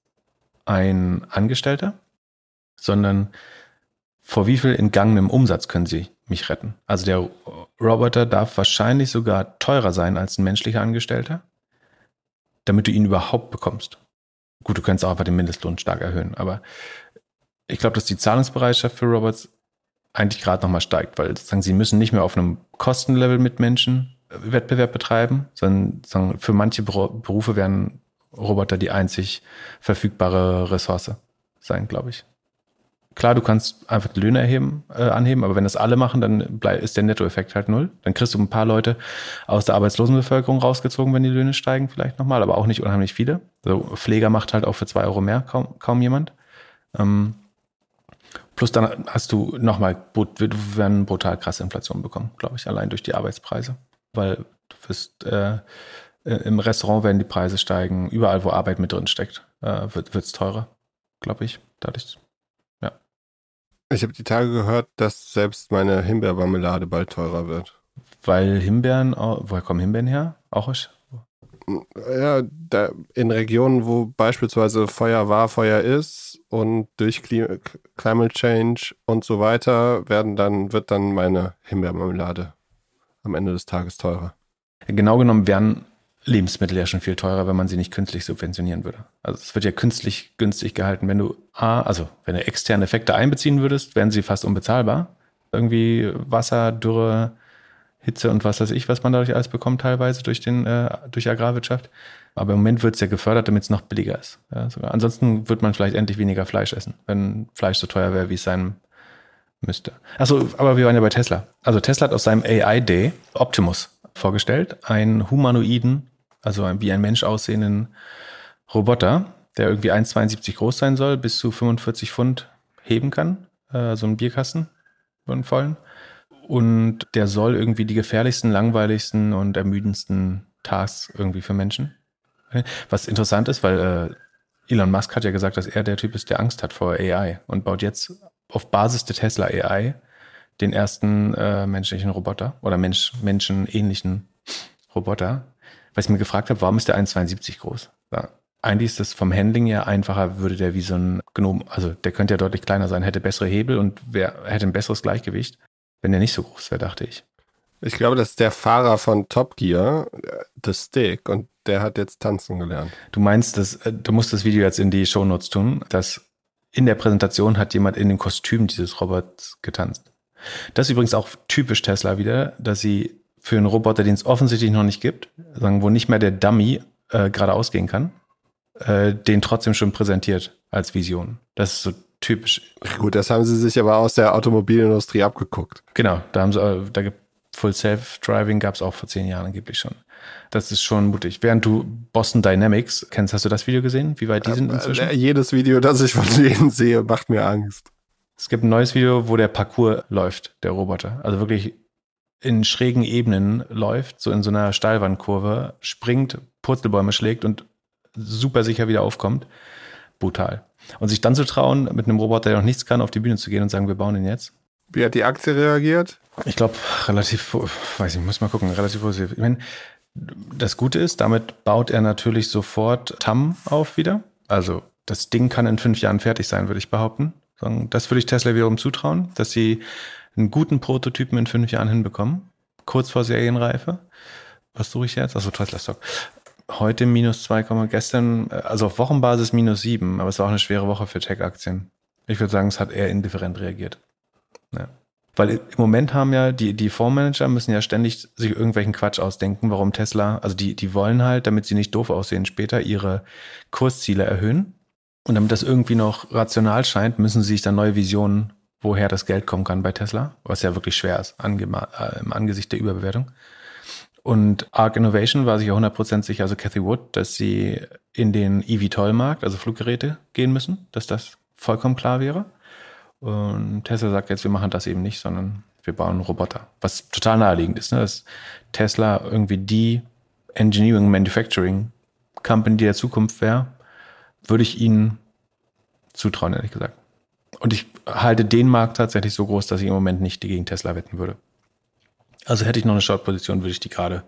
Speaker 1: ein Angestellter, sondern vor wie viel entgangenem Umsatz können sie mich retten. Also der Roboter darf wahrscheinlich sogar teurer sein als ein menschlicher Angestellter, damit du ihn überhaupt bekommst. Gut, du könntest auch einfach den Mindestlohn stark erhöhen, aber ich glaube, dass die Zahlungsbereitschaft für Robots eigentlich gerade nochmal steigt, weil sozusagen sie müssen nicht mehr auf einem Kostenlevel mit Menschen Wettbewerb betreiben, sondern für manche Berufe werden Roboter die einzig verfügbare Ressource sein, glaube ich. Klar, du kannst einfach die Löhne erheben, äh, anheben, aber wenn das alle machen, dann ist der Nettoeffekt halt null. Dann kriegst du ein paar Leute aus der Arbeitslosenbevölkerung rausgezogen, wenn die Löhne steigen, vielleicht nochmal, aber auch nicht unheimlich viele. Also Pfleger macht halt auch für zwei Euro mehr kaum, kaum jemand. Ähm, plus dann hast du nochmal, wir werden brutal krasse Inflation bekommen, glaube ich, allein durch die Arbeitspreise. Weil du wirst, äh, im Restaurant werden die Preise steigen, überall, wo Arbeit mit drin steckt, äh, wird es teurer, glaube ich. Dadurch
Speaker 2: ich habe die Tage gehört, dass selbst meine Himbeermarmelade bald teurer wird.
Speaker 1: Weil Himbeeren, woher kommen Himbeeren her? Auch ich?
Speaker 2: Ja, da in Regionen, wo beispielsweise Feuer war, Feuer ist und durch Climate Change und so weiter werden dann, wird dann meine Himbeermarmelade am Ende des Tages teurer.
Speaker 1: Genau genommen werden Lebensmittel ja schon viel teurer, wenn man sie nicht künstlich subventionieren würde. Also es wird ja künstlich günstig gehalten. Wenn du A, also wenn du externe Effekte einbeziehen würdest, wären sie fast unbezahlbar. Irgendwie Wasser, Dürre, Hitze und was weiß ich, was man dadurch alles bekommt, teilweise durch den, äh, durch Agrarwirtschaft. Aber im Moment wird es ja gefördert, damit es noch billiger ist. Ja. Ansonsten wird man vielleicht endlich weniger Fleisch essen, wenn Fleisch so teuer wäre, wie es sein müsste. Achso, aber wir waren ja bei Tesla. Also Tesla hat aus seinem AI Day Optimus vorgestellt, einen humanoiden also wie ein Mensch aussehenden Roboter, der irgendwie 1,72 groß sein soll, bis zu 45 Pfund heben kann, äh, so ein Bierkasten, einen vollen. Und der soll irgendwie die gefährlichsten, langweiligsten und ermüdendsten Tasks irgendwie für Menschen. Was interessant ist, weil äh, Elon Musk hat ja gesagt, dass er der Typ ist, der Angst hat vor AI und baut jetzt auf Basis der Tesla AI den ersten äh, menschlichen Roboter oder Mensch, menschenähnlichen Roboter, weil ich mir gefragt habe, warum ist der 1,72 groß? Ja. Eigentlich ist das vom Handling her einfacher, würde der wie so ein Gnome, also der könnte ja deutlich kleiner sein, hätte bessere Hebel und wär, hätte ein besseres Gleichgewicht, wenn der nicht so groß wäre, dachte ich.
Speaker 2: Ich glaube, das ist der Fahrer von Top Gear, The Stick, und der hat jetzt tanzen gelernt.
Speaker 1: Du meinst, dass, äh, du musst das Video jetzt in die Shownotes tun, dass in der Präsentation hat jemand in dem Kostüm dieses Robots getanzt. Das ist übrigens auch typisch Tesla wieder, dass sie für einen Roboter, den es offensichtlich noch nicht gibt, sagen, wo nicht mehr der Dummy äh, geradeaus gehen kann, äh, den trotzdem schon präsentiert als Vision. Das ist so typisch.
Speaker 2: Gut, das haben sie sich aber aus der Automobilindustrie abgeguckt.
Speaker 1: Genau, da haben sie, äh, da gibt Full Self-Driving gab es auch vor zehn Jahren angeblich schon. Das ist schon mutig. Während du Boston Dynamics kennst, hast du das Video gesehen? Wie weit die sind inzwischen?
Speaker 2: Äh, jedes Video, das ich von denen sehe, macht mir Angst.
Speaker 1: Es gibt ein neues Video, wo der Parcours läuft, der Roboter. Also wirklich in schrägen Ebenen läuft, so in so einer Steilwandkurve, springt, Purzelbäume schlägt und super sicher wieder aufkommt. Brutal. Und sich dann zu trauen, mit einem Roboter, der noch nichts kann, auf die Bühne zu gehen und sagen, wir bauen ihn jetzt.
Speaker 2: Wie hat die Aktie reagiert?
Speaker 1: Ich glaube, relativ, weiß ich, muss mal gucken, relativ positiv. Ich meine, das Gute ist, damit baut er natürlich sofort TAM auf wieder. Also das Ding kann in fünf Jahren fertig sein, würde ich behaupten. Das würde ich Tesla wiederum zutrauen, dass sie einen guten Prototypen in fünf Jahren hinbekommen, kurz vor Serienreife. Was suche ich jetzt? Also Tesla Stock. Heute minus 2, gestern, äh, also auf Wochenbasis minus 7, aber es war auch eine schwere Woche für Tech-Aktien. Ich würde sagen, es hat eher indifferent reagiert. Ja. Weil im Moment haben ja die, die Fondsmanager müssen ja ständig sich irgendwelchen Quatsch ausdenken, warum Tesla, also die, die wollen halt, damit sie nicht doof aussehen, später ihre Kursziele erhöhen. Und damit das irgendwie noch rational scheint, müssen sie sich dann neue Visionen woher das Geld kommen kann bei Tesla, was ja wirklich schwer ist äh, im Angesicht der Überbewertung. Und Arc Innovation war sich ja 100% sicher, also Cathy Wood, dass sie in den eVTOL-Markt, also Fluggeräte, gehen müssen, dass das vollkommen klar wäre. Und Tesla sagt jetzt, wir machen das eben nicht, sondern wir bauen Roboter. Was total naheliegend ist, ne? dass Tesla irgendwie die Engineering Manufacturing Company der Zukunft wäre, würde ich ihnen zutrauen, ehrlich gesagt. Und ich halte den Markt tatsächlich so groß, dass ich im Moment nicht gegen Tesla wetten würde. Also hätte ich noch eine Short-Position, würde ich die gerade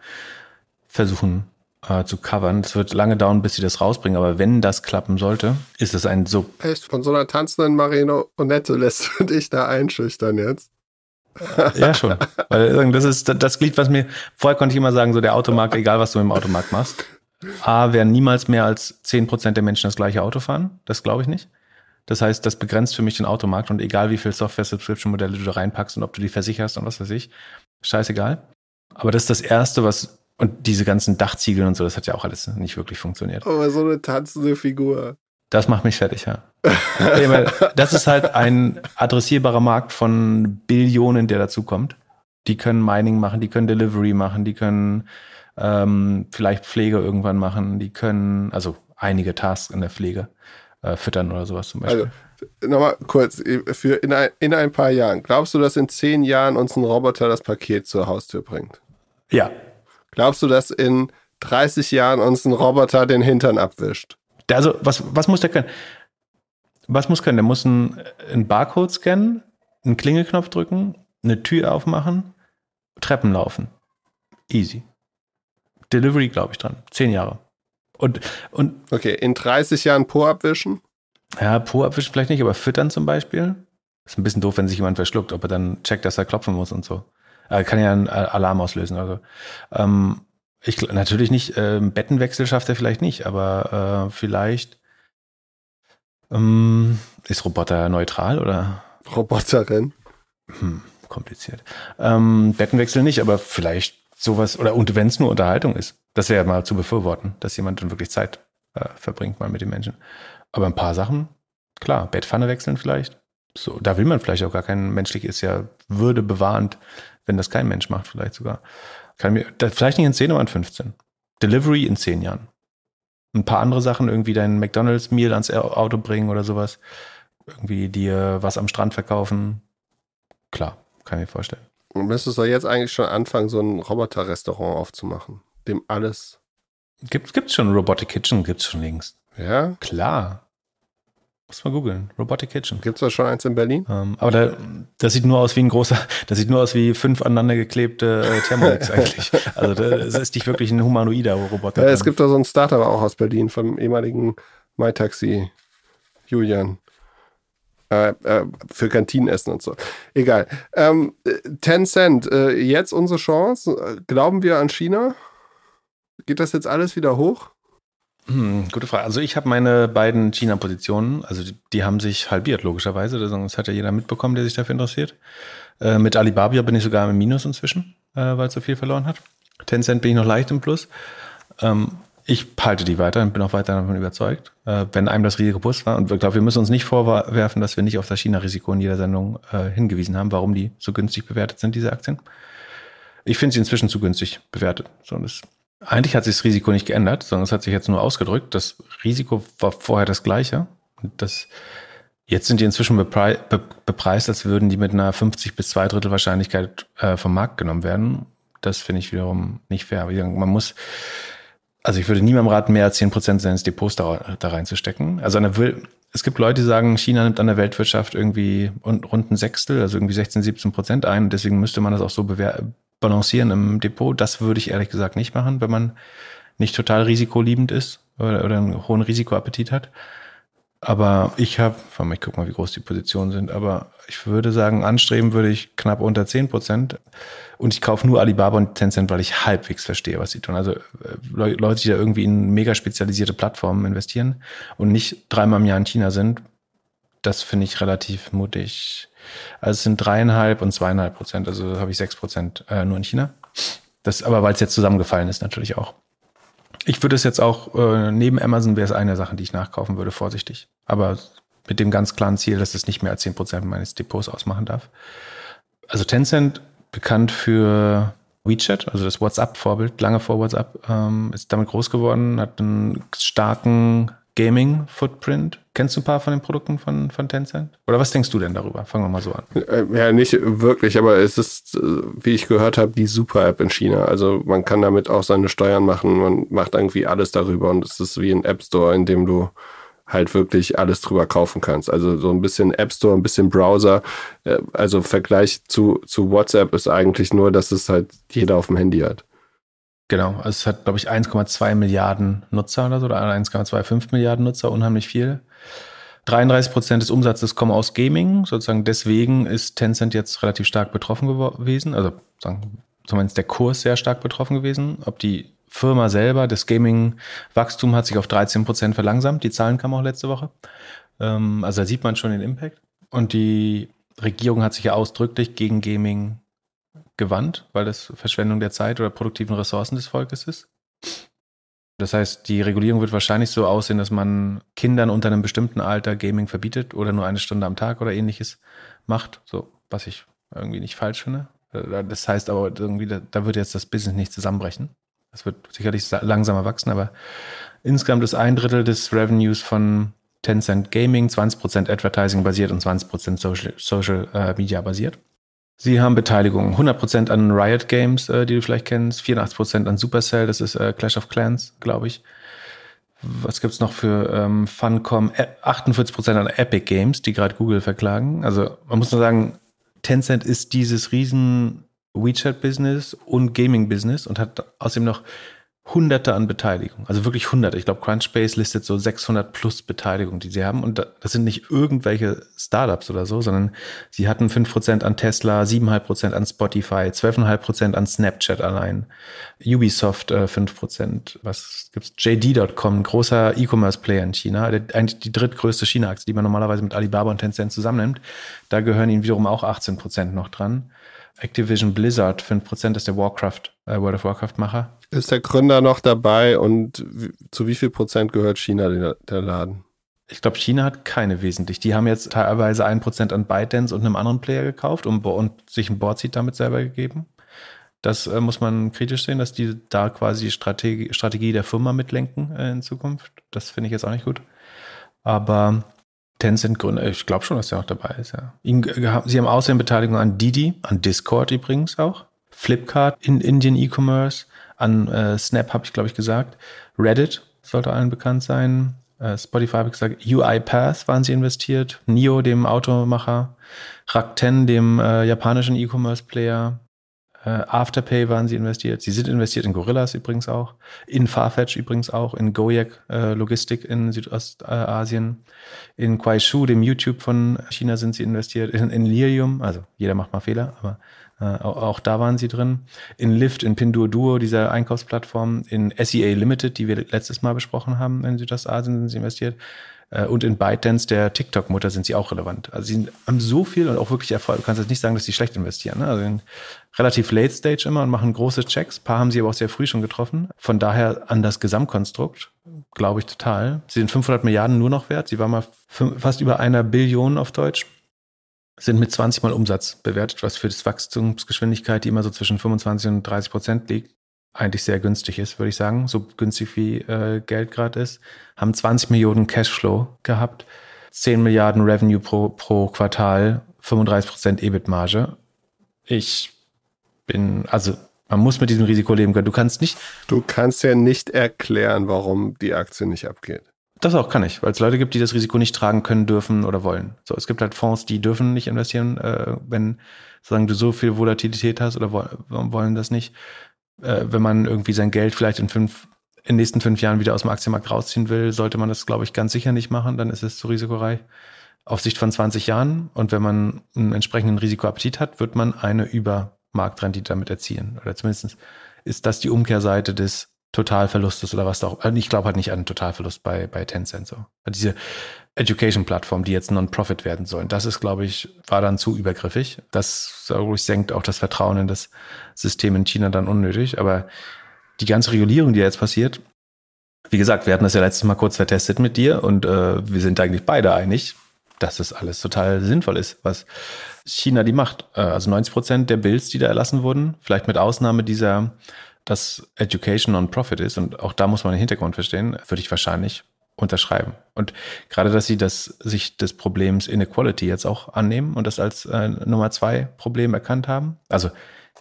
Speaker 1: versuchen äh, zu covern. Es wird lange dauern, bis sie das rausbringen, aber wenn das klappen sollte, ist es ein so.
Speaker 2: Echt, von so einer tanzenden Marino Onette lässt du dich da einschüchtern jetzt?
Speaker 1: ja, schon. Weil das ist das Glied, was mir, vorher konnte ich immer sagen, so der Automarkt, egal was du im Automarkt machst. A, werden niemals mehr als 10% der Menschen das gleiche Auto fahren. Das glaube ich nicht. Das heißt, das begrenzt für mich den Automarkt und egal wie viel Software-Subscription-Modelle du da reinpackst und ob du die versicherst und was weiß ich, scheißegal. Aber das ist das Erste, was, und diese ganzen Dachziegel und so, das hat ja auch alles nicht wirklich funktioniert.
Speaker 2: Aber so eine tanzende Figur.
Speaker 1: Das macht mich fertig, ja. das ist halt ein adressierbarer Markt von Billionen, der dazukommt. Die können Mining machen, die können Delivery machen, die können ähm, vielleicht Pflege irgendwann machen, die können, also einige Tasks in der Pflege äh, füttern oder sowas zum Beispiel.
Speaker 2: Also, nochmal kurz, für in ein, in ein paar Jahren, glaubst du, dass in zehn Jahren uns ein Roboter das Paket zur Haustür bringt?
Speaker 1: Ja.
Speaker 2: Glaubst du, dass in 30 Jahren uns ein Roboter den Hintern abwischt?
Speaker 1: Also, was, was muss der können? Was muss können? Der muss einen, einen Barcode scannen, einen Klingelknopf drücken, eine Tür aufmachen, Treppen laufen. Easy. Delivery, glaube ich, dran. Zehn Jahre. Und, und
Speaker 2: okay, in 30 Jahren Po abwischen?
Speaker 1: Ja, Po abwischen vielleicht nicht, aber füttern zum Beispiel. Ist ein bisschen doof, wenn sich jemand verschluckt, ob er dann checkt, dass er klopfen muss und so. Er kann ja einen Alarm auslösen. Also ähm, ich natürlich nicht, äh, Bettenwechsel schafft er vielleicht nicht, aber äh, vielleicht ähm, ist Roboter neutral oder?
Speaker 2: Roboterin.
Speaker 1: Hm, kompliziert. Ähm, Bettenwechsel nicht, aber vielleicht sowas, oder und wenn es nur Unterhaltung ist, das wäre ja mal zu befürworten, dass jemand dann wirklich Zeit äh, verbringt mal mit den Menschen. Aber ein paar Sachen, klar, Bettpfanne wechseln vielleicht. So, da will man vielleicht auch gar kein menschlich, ist ja würdebewahrend, wenn das kein Mensch macht, vielleicht sogar. Kann mir, vielleicht nicht in 10, aber in 15. Delivery in 10 Jahren. Ein paar andere Sachen, irgendwie dein McDonalds-Meal ans Auto bringen oder sowas. Irgendwie dir was am Strand verkaufen. Klar, kann ich mir vorstellen.
Speaker 2: Du müsstest doch jetzt eigentlich schon anfangen, so ein Roboter-Restaurant aufzumachen, dem alles.
Speaker 1: Gibt, gibt's schon Robotic Kitchen, gibt's schon längst.
Speaker 2: Ja?
Speaker 1: Klar. Muss mal googeln. Robotic Kitchen.
Speaker 2: Gibt's da schon eins in Berlin?
Speaker 1: Ähm, aber da, das sieht nur aus wie ein großer, das sieht nur aus wie fünf aneinander geklebte äh, Thermomix eigentlich. Also das ist nicht wirklich ein humanoider Roboter.
Speaker 2: Ja, es gibt da so ein Startup auch aus Berlin vom ehemaligen MyTaxi Julian. Äh, äh, für Kantinenessen und so. Egal. Ähm, Tencent, äh, jetzt unsere Chance. Glauben wir an China? Geht das jetzt alles wieder hoch?
Speaker 1: Hm, gute Frage. Also ich habe meine beiden China-Positionen, also die, die, haben sich halbiert, logischerweise. Das hat ja jeder mitbekommen, der sich dafür interessiert. Äh, mit Alibaba bin ich sogar im Minus inzwischen, äh, weil es so viel verloren hat. Tencent bin ich noch leicht im Plus. Ähm, ich halte die weiter und bin auch weiter davon überzeugt, äh, wenn einem das Risiko bewusst war. Und ich glaube, wir müssen uns nicht vorwerfen, dass wir nicht auf das China-Risiko in jeder Sendung äh, hingewiesen haben, warum die so günstig bewertet sind, diese Aktien. Ich finde sie inzwischen zu günstig bewertet. So, das, eigentlich hat sich das Risiko nicht geändert, sondern es hat sich jetzt nur ausgedrückt. Das Risiko war vorher das gleiche. Das, jetzt sind die inzwischen beprei be bepreist, als würden die mit einer 50 bis 2 Drittel Wahrscheinlichkeit äh, vom Markt genommen werden. Das finde ich wiederum nicht fair. Man muss also ich würde niemandem raten, mehr als zehn Prozent seines Depots da, da reinzustecken. Also eine, es gibt Leute, die sagen, China nimmt an der Weltwirtschaft irgendwie rund ein Sechstel, also irgendwie 16, 17 Prozent ein. Deswegen müsste man das auch so balancieren im Depot. Das würde ich ehrlich gesagt nicht machen, wenn man nicht total risikoliebend ist oder, oder einen hohen Risikoappetit hat. Aber ich habe, ich guck mal, wie groß die Positionen sind, aber ich würde sagen, anstreben würde ich knapp unter 10 Prozent. Und ich kaufe nur Alibaba und Tencent, weil ich halbwegs verstehe, was sie tun. Also äh, Leute, die da irgendwie in mega spezialisierte Plattformen investieren und nicht dreimal im Jahr in China sind, das finde ich relativ mutig. Also es sind dreieinhalb und zweieinhalb Prozent, also habe ich sechs Prozent äh, nur in China. Das aber, weil es jetzt zusammengefallen ist, natürlich auch. Ich würde es jetzt auch, äh, neben Amazon wäre es eine Sache, die ich nachkaufen würde, vorsichtig. Aber mit dem ganz klaren Ziel, dass es nicht mehr als 10% meines Depots ausmachen darf. Also Tencent, bekannt für WeChat, also das WhatsApp-Vorbild, lange vor WhatsApp, ähm, ist damit groß geworden, hat einen starken Gaming-Footprint. Kennst du ein paar von den Produkten von, von Tencent? Oder was denkst du denn darüber? Fangen wir mal so an.
Speaker 2: Äh, ja, nicht wirklich, aber es ist, äh, wie ich gehört habe, die Super-App in China. Also man kann damit auch seine Steuern machen. Man macht irgendwie alles darüber und es ist wie ein App Store, in dem du halt wirklich alles drüber kaufen kannst. Also so ein bisschen App Store, ein bisschen Browser. Äh, also Vergleich zu, zu WhatsApp ist eigentlich nur, dass es halt jeder auf dem Handy hat.
Speaker 1: Genau, also es hat, glaube ich, 1,2 Milliarden Nutzer oder so, oder 1,25 Milliarden Nutzer, unheimlich viel. 33 Prozent des Umsatzes kommen aus Gaming, sozusagen deswegen ist Tencent jetzt relativ stark betroffen gewesen, also sagen, zumindest der Kurs sehr stark betroffen gewesen. Ob die Firma selber, das Gaming-Wachstum hat sich auf 13 Prozent verlangsamt, die Zahlen kamen auch letzte Woche. Ähm, also da sieht man schon den Impact. Und die Regierung hat sich ja ausdrücklich gegen Gaming gewandt, weil das Verschwendung der Zeit oder produktiven Ressourcen des Volkes ist. Das heißt, die Regulierung wird wahrscheinlich so aussehen, dass man Kindern unter einem bestimmten Alter Gaming verbietet oder nur eine Stunde am Tag oder ähnliches macht, so was ich irgendwie nicht falsch finde. Äh, das heißt aber irgendwie, da wird jetzt das Business nicht zusammenbrechen. Das wird sicherlich langsamer wachsen, aber insgesamt ist ein Drittel des Revenues von Tencent Gaming, 20% Advertising basiert und 20% Social, Social äh, Media basiert. Sie haben Beteiligung 100% an Riot Games, äh, die du vielleicht kennst, 84% an Supercell, das ist äh, Clash of Clans, glaube ich. Was gibt's noch für ähm, Funcom? 48% an Epic Games, die gerade Google verklagen. Also man muss nur sagen, Tencent ist dieses riesen WeChat-Business und Gaming-Business und hat außerdem noch Hunderte an Beteiligung, also wirklich Hunderte. Ich glaube, Crunchbase listet so 600 plus Beteiligungen, die sie haben. Und das sind nicht irgendwelche Startups oder so, sondern sie hatten 5% an Tesla, 7,5% an Spotify, 12,5% an Snapchat allein, Ubisoft äh, 5%. Was gibt's? JD.com, großer E-Commerce-Player in China, eigentlich die drittgrößte China-Aktie, die man normalerweise mit Alibaba und Tencent zusammennimmt. Da gehören ihnen wiederum auch 18% noch dran. Activision Blizzard, 5% ist der Warcraft, äh, World of Warcraft-Macher.
Speaker 2: Ist der Gründer noch dabei und zu wie viel Prozent gehört China, der, der Laden?
Speaker 1: Ich glaube, China hat keine wesentlich. Die haben jetzt teilweise ein Prozent an ByteDance und einem anderen Player gekauft und, und sich ein Boardseat damit selber gegeben. Das äh, muss man kritisch sehen, dass die da quasi die Strategie, Strategie der Firma mitlenken äh, in Zukunft. Das finde ich jetzt auch nicht gut. Aber Tencent Gründer, ich glaube schon, dass er auch dabei ist, ja. Sie haben außerdem Beteiligung an Didi, an Discord übrigens auch, Flipkart in Indian E-Commerce, an äh, Snap habe ich, glaube ich, gesagt, Reddit sollte allen bekannt sein, äh, Spotify habe ich gesagt, UiPath waren sie investiert, NIO, dem Automacher, Rakuten, dem äh, japanischen E-Commerce-Player, äh, Afterpay waren sie investiert. Sie sind investiert in Gorillas übrigens auch, in Farfetch übrigens auch, in Gojek äh, Logistik in Südostasien, in Kuaishu, dem YouTube von China sind sie investiert, in, in Lirium, also jeder macht mal Fehler, aber auch, auch, da waren sie drin. In Lyft, in Pinduoduo, dieser Einkaufsplattform, in SEA Limited, die wir letztes Mal besprochen haben in Südostasien, sind sie investiert. Äh, und in ByteDance, der TikTok-Mutter, sind sie auch relevant. Also sie haben so viel und auch wirklich Erfolg. Du kannst jetzt nicht sagen, dass sie schlecht investieren. Ne? Also relativ late stage immer und machen große Checks. Ein paar haben sie aber auch sehr früh schon getroffen. Von daher an das Gesamtkonstrukt glaube ich total. Sie sind 500 Milliarden nur noch wert. Sie waren mal fast über einer Billion auf Deutsch. Sind mit 20 Mal Umsatz bewertet, was für das Wachstumsgeschwindigkeit, die immer so zwischen 25 und 30 Prozent liegt, eigentlich sehr günstig ist, würde ich sagen. So günstig wie äh, Geld gerade ist. Haben 20 Millionen Cashflow gehabt, 10 Milliarden Revenue pro, pro Quartal, 35 Prozent EBIT-Marge. Ich bin, also man muss mit diesem Risiko leben können. Du kannst nicht.
Speaker 2: Du kannst ja nicht erklären, warum die Aktie nicht abgeht.
Speaker 1: Das auch kann ich, weil es Leute gibt, die das Risiko nicht tragen können, dürfen oder wollen. So, es gibt halt Fonds, die dürfen nicht investieren, äh, wenn sozusagen du so viel Volatilität hast oder wollen das nicht äh, wenn man irgendwie sein Geld vielleicht in fünf, in den nächsten fünf Jahren wieder aus dem Aktienmarkt rausziehen will, sollte man das, glaube ich, ganz sicher nicht machen. Dann ist es zu risikoreich. Auf Sicht von 20 Jahren und wenn man einen entsprechenden Risikoappetit hat, wird man eine Übermarktrendite damit erzielen. Oder zumindest ist das die Umkehrseite des Totalverlustes oder was auch. Also ich glaube halt nicht an Totalverlust bei, bei Tencent so. Diese Education-Plattform, die jetzt Non-Profit werden sollen, das ist, glaube ich, war dann zu übergriffig. Das, glaube ich, senkt auch das Vertrauen in das System in China dann unnötig. Aber die ganze Regulierung, die jetzt passiert, wie gesagt, wir hatten das ja letztes Mal kurz vertestet mit dir und äh, wir sind eigentlich beide einig, dass das alles total sinnvoll ist, was China die macht. Äh, also 90 Prozent der Bills, die da erlassen wurden, vielleicht mit Ausnahme dieser dass Education Non-Profit ist und auch da muss man den Hintergrund verstehen, würde ich wahrscheinlich unterschreiben. Und gerade, dass sie das, sich des Problems Inequality jetzt auch annehmen und das als äh, Nummer zwei Problem erkannt haben. Also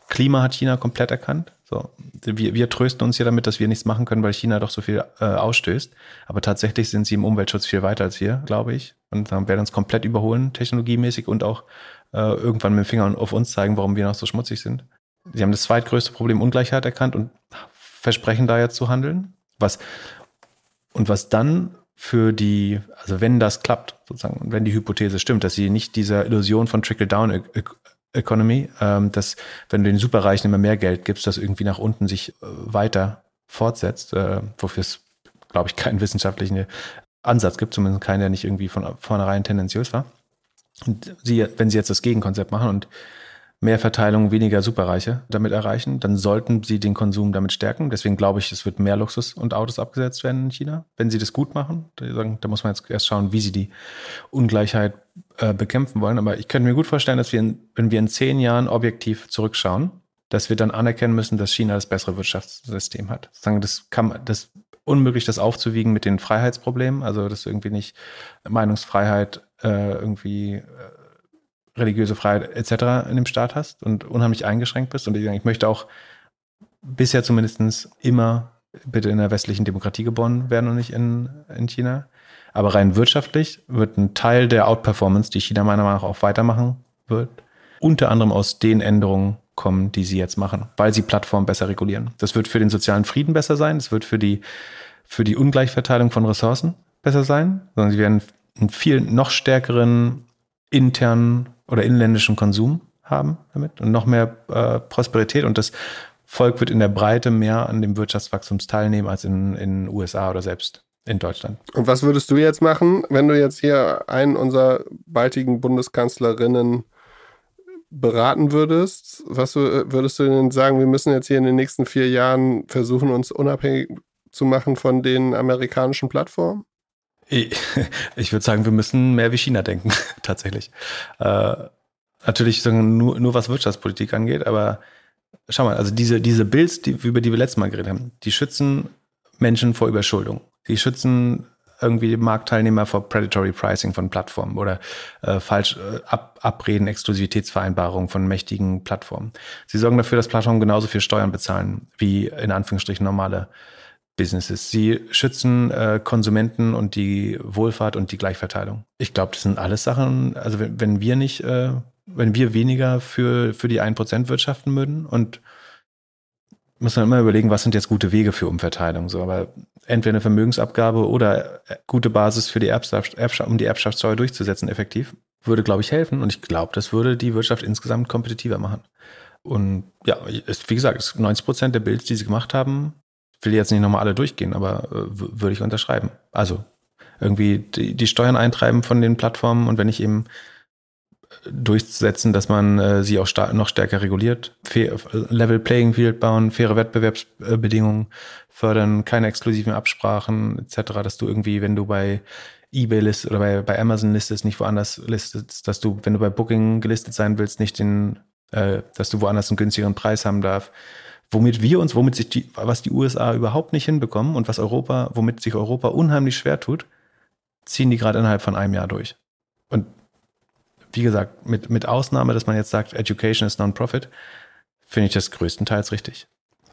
Speaker 1: Klima hat China komplett erkannt. So, wir, wir trösten uns hier damit, dass wir nichts machen können, weil China doch so viel äh, ausstößt. Aber tatsächlich sind sie im Umweltschutz viel weiter als wir, glaube ich. Und dann werden uns komplett überholen, technologiemäßig und auch äh, irgendwann mit dem Finger auf uns zeigen, warum wir noch so schmutzig sind. Sie haben das zweitgrößte Problem Ungleichheit erkannt und versprechen da jetzt zu handeln. Was, und was dann für die, also wenn das klappt, sozusagen, wenn die Hypothese stimmt, dass sie nicht dieser Illusion von Trickle-Down-Economy, ähm, dass wenn du den Superreichen immer mehr Geld gibst, das irgendwie nach unten sich äh, weiter fortsetzt, äh, wofür es, glaube ich, keinen wissenschaftlichen Ansatz gibt, zumindest keinen, der nicht irgendwie von vornherein tendenziös war. Und sie, wenn sie jetzt das Gegenkonzept machen und mehr Verteilung, weniger Superreiche damit erreichen, dann sollten sie den Konsum damit stärken. Deswegen glaube ich, es wird mehr Luxus und Autos abgesetzt werden in China, wenn sie das gut machen. Da muss man jetzt erst schauen, wie sie die Ungleichheit äh, bekämpfen wollen. Aber ich könnte mir gut vorstellen, dass wir, in, wenn wir in zehn Jahren objektiv zurückschauen, dass wir dann anerkennen müssen, dass China das bessere Wirtschaftssystem hat. Das kann das unmöglich, das aufzuwiegen mit den Freiheitsproblemen, also dass irgendwie nicht Meinungsfreiheit äh, irgendwie äh, religiöse Freiheit etc. in dem Staat hast und unheimlich eingeschränkt bist. Und ich möchte auch bisher zumindest immer bitte in der westlichen Demokratie geboren werden und nicht in, in China. Aber rein wirtschaftlich wird ein Teil der Outperformance, die China meiner Meinung nach auch weitermachen wird, unter anderem aus den Änderungen kommen, die sie jetzt machen, weil sie Plattformen besser regulieren. Das wird für den sozialen Frieden besser sein, das wird für die, für die Ungleichverteilung von Ressourcen besser sein, sondern sie werden einen viel noch stärkeren internen oder inländischen Konsum haben damit und noch mehr äh, Prosperität und das Volk wird in der Breite mehr an dem Wirtschaftswachstum teilnehmen als in den USA oder selbst in Deutschland.
Speaker 2: Und was würdest du jetzt machen, wenn du jetzt hier einen unserer baldigen Bundeskanzlerinnen beraten würdest? Was würdest du denn sagen, wir müssen jetzt hier in den nächsten vier Jahren versuchen, uns unabhängig zu machen von den amerikanischen Plattformen?
Speaker 1: Ich, würde sagen, wir müssen mehr wie China denken, tatsächlich. Äh, natürlich nur, nur was Wirtschaftspolitik angeht, aber schau mal, also diese, diese Bills, die, über die wir letztes Mal geredet haben, die schützen Menschen vor Überschuldung. Die schützen irgendwie Marktteilnehmer vor Predatory Pricing von Plattformen oder äh, falsch äh, ab, Abreden, Exklusivitätsvereinbarungen von mächtigen Plattformen. Sie sorgen dafür, dass Plattformen genauso viel Steuern bezahlen wie in Anführungsstrichen normale Businesses. Sie schützen äh, Konsumenten und die Wohlfahrt und die Gleichverteilung. Ich glaube, das sind alles Sachen, also wenn, wenn wir nicht, äh, wenn wir weniger für, für die 1% wirtschaften würden und muss man immer überlegen, was sind jetzt gute Wege für Umverteilung. So, aber entweder eine Vermögensabgabe oder äh, gute Basis für die Erbschaft, Erbschaft um die Erbschaftssteuer durchzusetzen, effektiv, würde, glaube ich, helfen. Und ich glaube, das würde die Wirtschaft insgesamt kompetitiver machen. Und ja, ist, wie gesagt, 90 Prozent der Builds, die sie gemacht haben, will jetzt nicht nochmal alle durchgehen, aber äh, würde ich unterschreiben. Also irgendwie die, die, Steuern eintreiben von den Plattformen und wenn ich eben äh, durchsetzen, dass man äh, sie auch noch stärker reguliert, Fair, Level Playing Field bauen, faire Wettbewerbsbedingungen fördern, keine exklusiven Absprachen etc., dass du irgendwie, wenn du bei eBay listest oder bei, bei Amazon listest, nicht woanders listest, dass du, wenn du bei Booking gelistet sein willst, nicht den, äh, dass du woanders einen günstigeren Preis haben darf womit wir uns, womit sich die, was die USA überhaupt nicht hinbekommen und was Europa, womit sich Europa unheimlich schwer tut, ziehen die gerade innerhalb von einem Jahr durch. Und wie gesagt, mit, mit Ausnahme, dass man jetzt sagt, Education ist Non-Profit, finde ich das größtenteils richtig.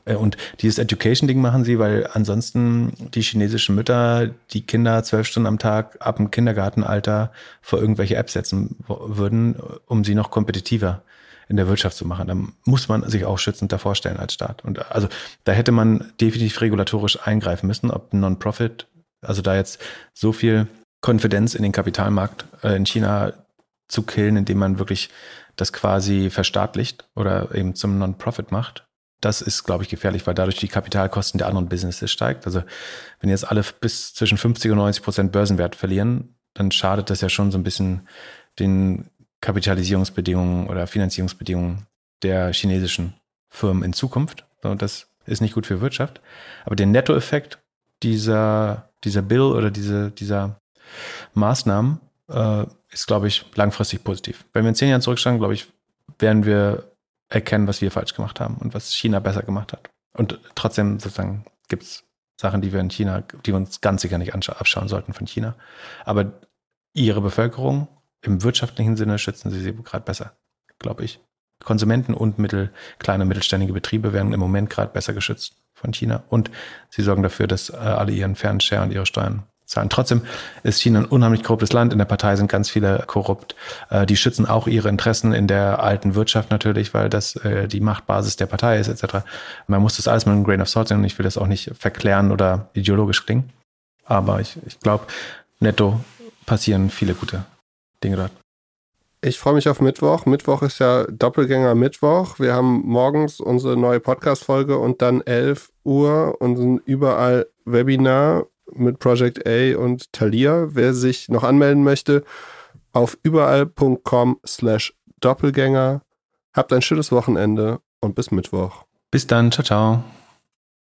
Speaker 1: Äh, und dieses Education-Ding machen sie, weil ansonsten die chinesischen Mütter die Kinder zwölf Stunden am Tag ab dem Kindergartenalter vor irgendwelche Apps setzen würden, um sie noch kompetitiver in der Wirtschaft zu machen. Da muss man sich auch schützend davor stellen als Staat. Und also da hätte man definitiv regulatorisch eingreifen müssen, ob Non-Profit, also da jetzt so viel Konfidenz in den Kapitalmarkt äh, in China zu killen, indem man wirklich das quasi verstaatlicht oder eben zum Non-Profit macht. Das ist, glaube ich, gefährlich, weil dadurch die Kapitalkosten der anderen Businesses steigt. Also wenn jetzt alle bis zwischen 50 und 90 Prozent Börsenwert verlieren, dann schadet das ja schon so ein bisschen den Kapitalisierungsbedingungen oder Finanzierungsbedingungen der chinesischen Firmen in Zukunft. Das ist nicht gut für Wirtschaft. Aber der Nettoeffekt dieser, dieser Bill oder diese, dieser Maßnahmen äh, ist, glaube ich, langfristig positiv. Wenn wir in zehn Jahren zurückschauen, glaube ich, werden wir erkennen, was wir falsch gemacht haben und was China besser gemacht hat. Und trotzdem sozusagen gibt es Sachen, die wir in China, die wir uns ganz sicher nicht abschauen sollten von China. Aber ihre Bevölkerung im wirtschaftlichen Sinne schützen sie sie gerade besser, glaube ich. Konsumenten und mittel, kleine mittelständige Betriebe werden im Moment gerade besser geschützt von China. Und sie sorgen dafür, dass äh, alle ihren fairen Share und ihre Steuern zahlen. Trotzdem ist China ein unheimlich korruptes Land. In der Partei sind ganz viele korrupt. Äh, die schützen auch ihre Interessen in der alten Wirtschaft natürlich, weil das äh, die Machtbasis der Partei ist etc. Man muss das alles mit einem Grain of Salt sehen und ich will das auch nicht verklären oder ideologisch klingen. Aber ich, ich glaube, netto passieren viele gute Dort.
Speaker 2: Ich freue mich auf Mittwoch. Mittwoch ist ja Doppelgänger Mittwoch. Wir haben morgens unsere neue Podcast-Folge und dann 11 Uhr unseren überall Webinar mit Project A und Thalia. Wer sich noch anmelden möchte, auf überall.com slash Doppelgänger. Habt ein schönes Wochenende und bis Mittwoch.
Speaker 1: Bis dann. Ciao, ciao.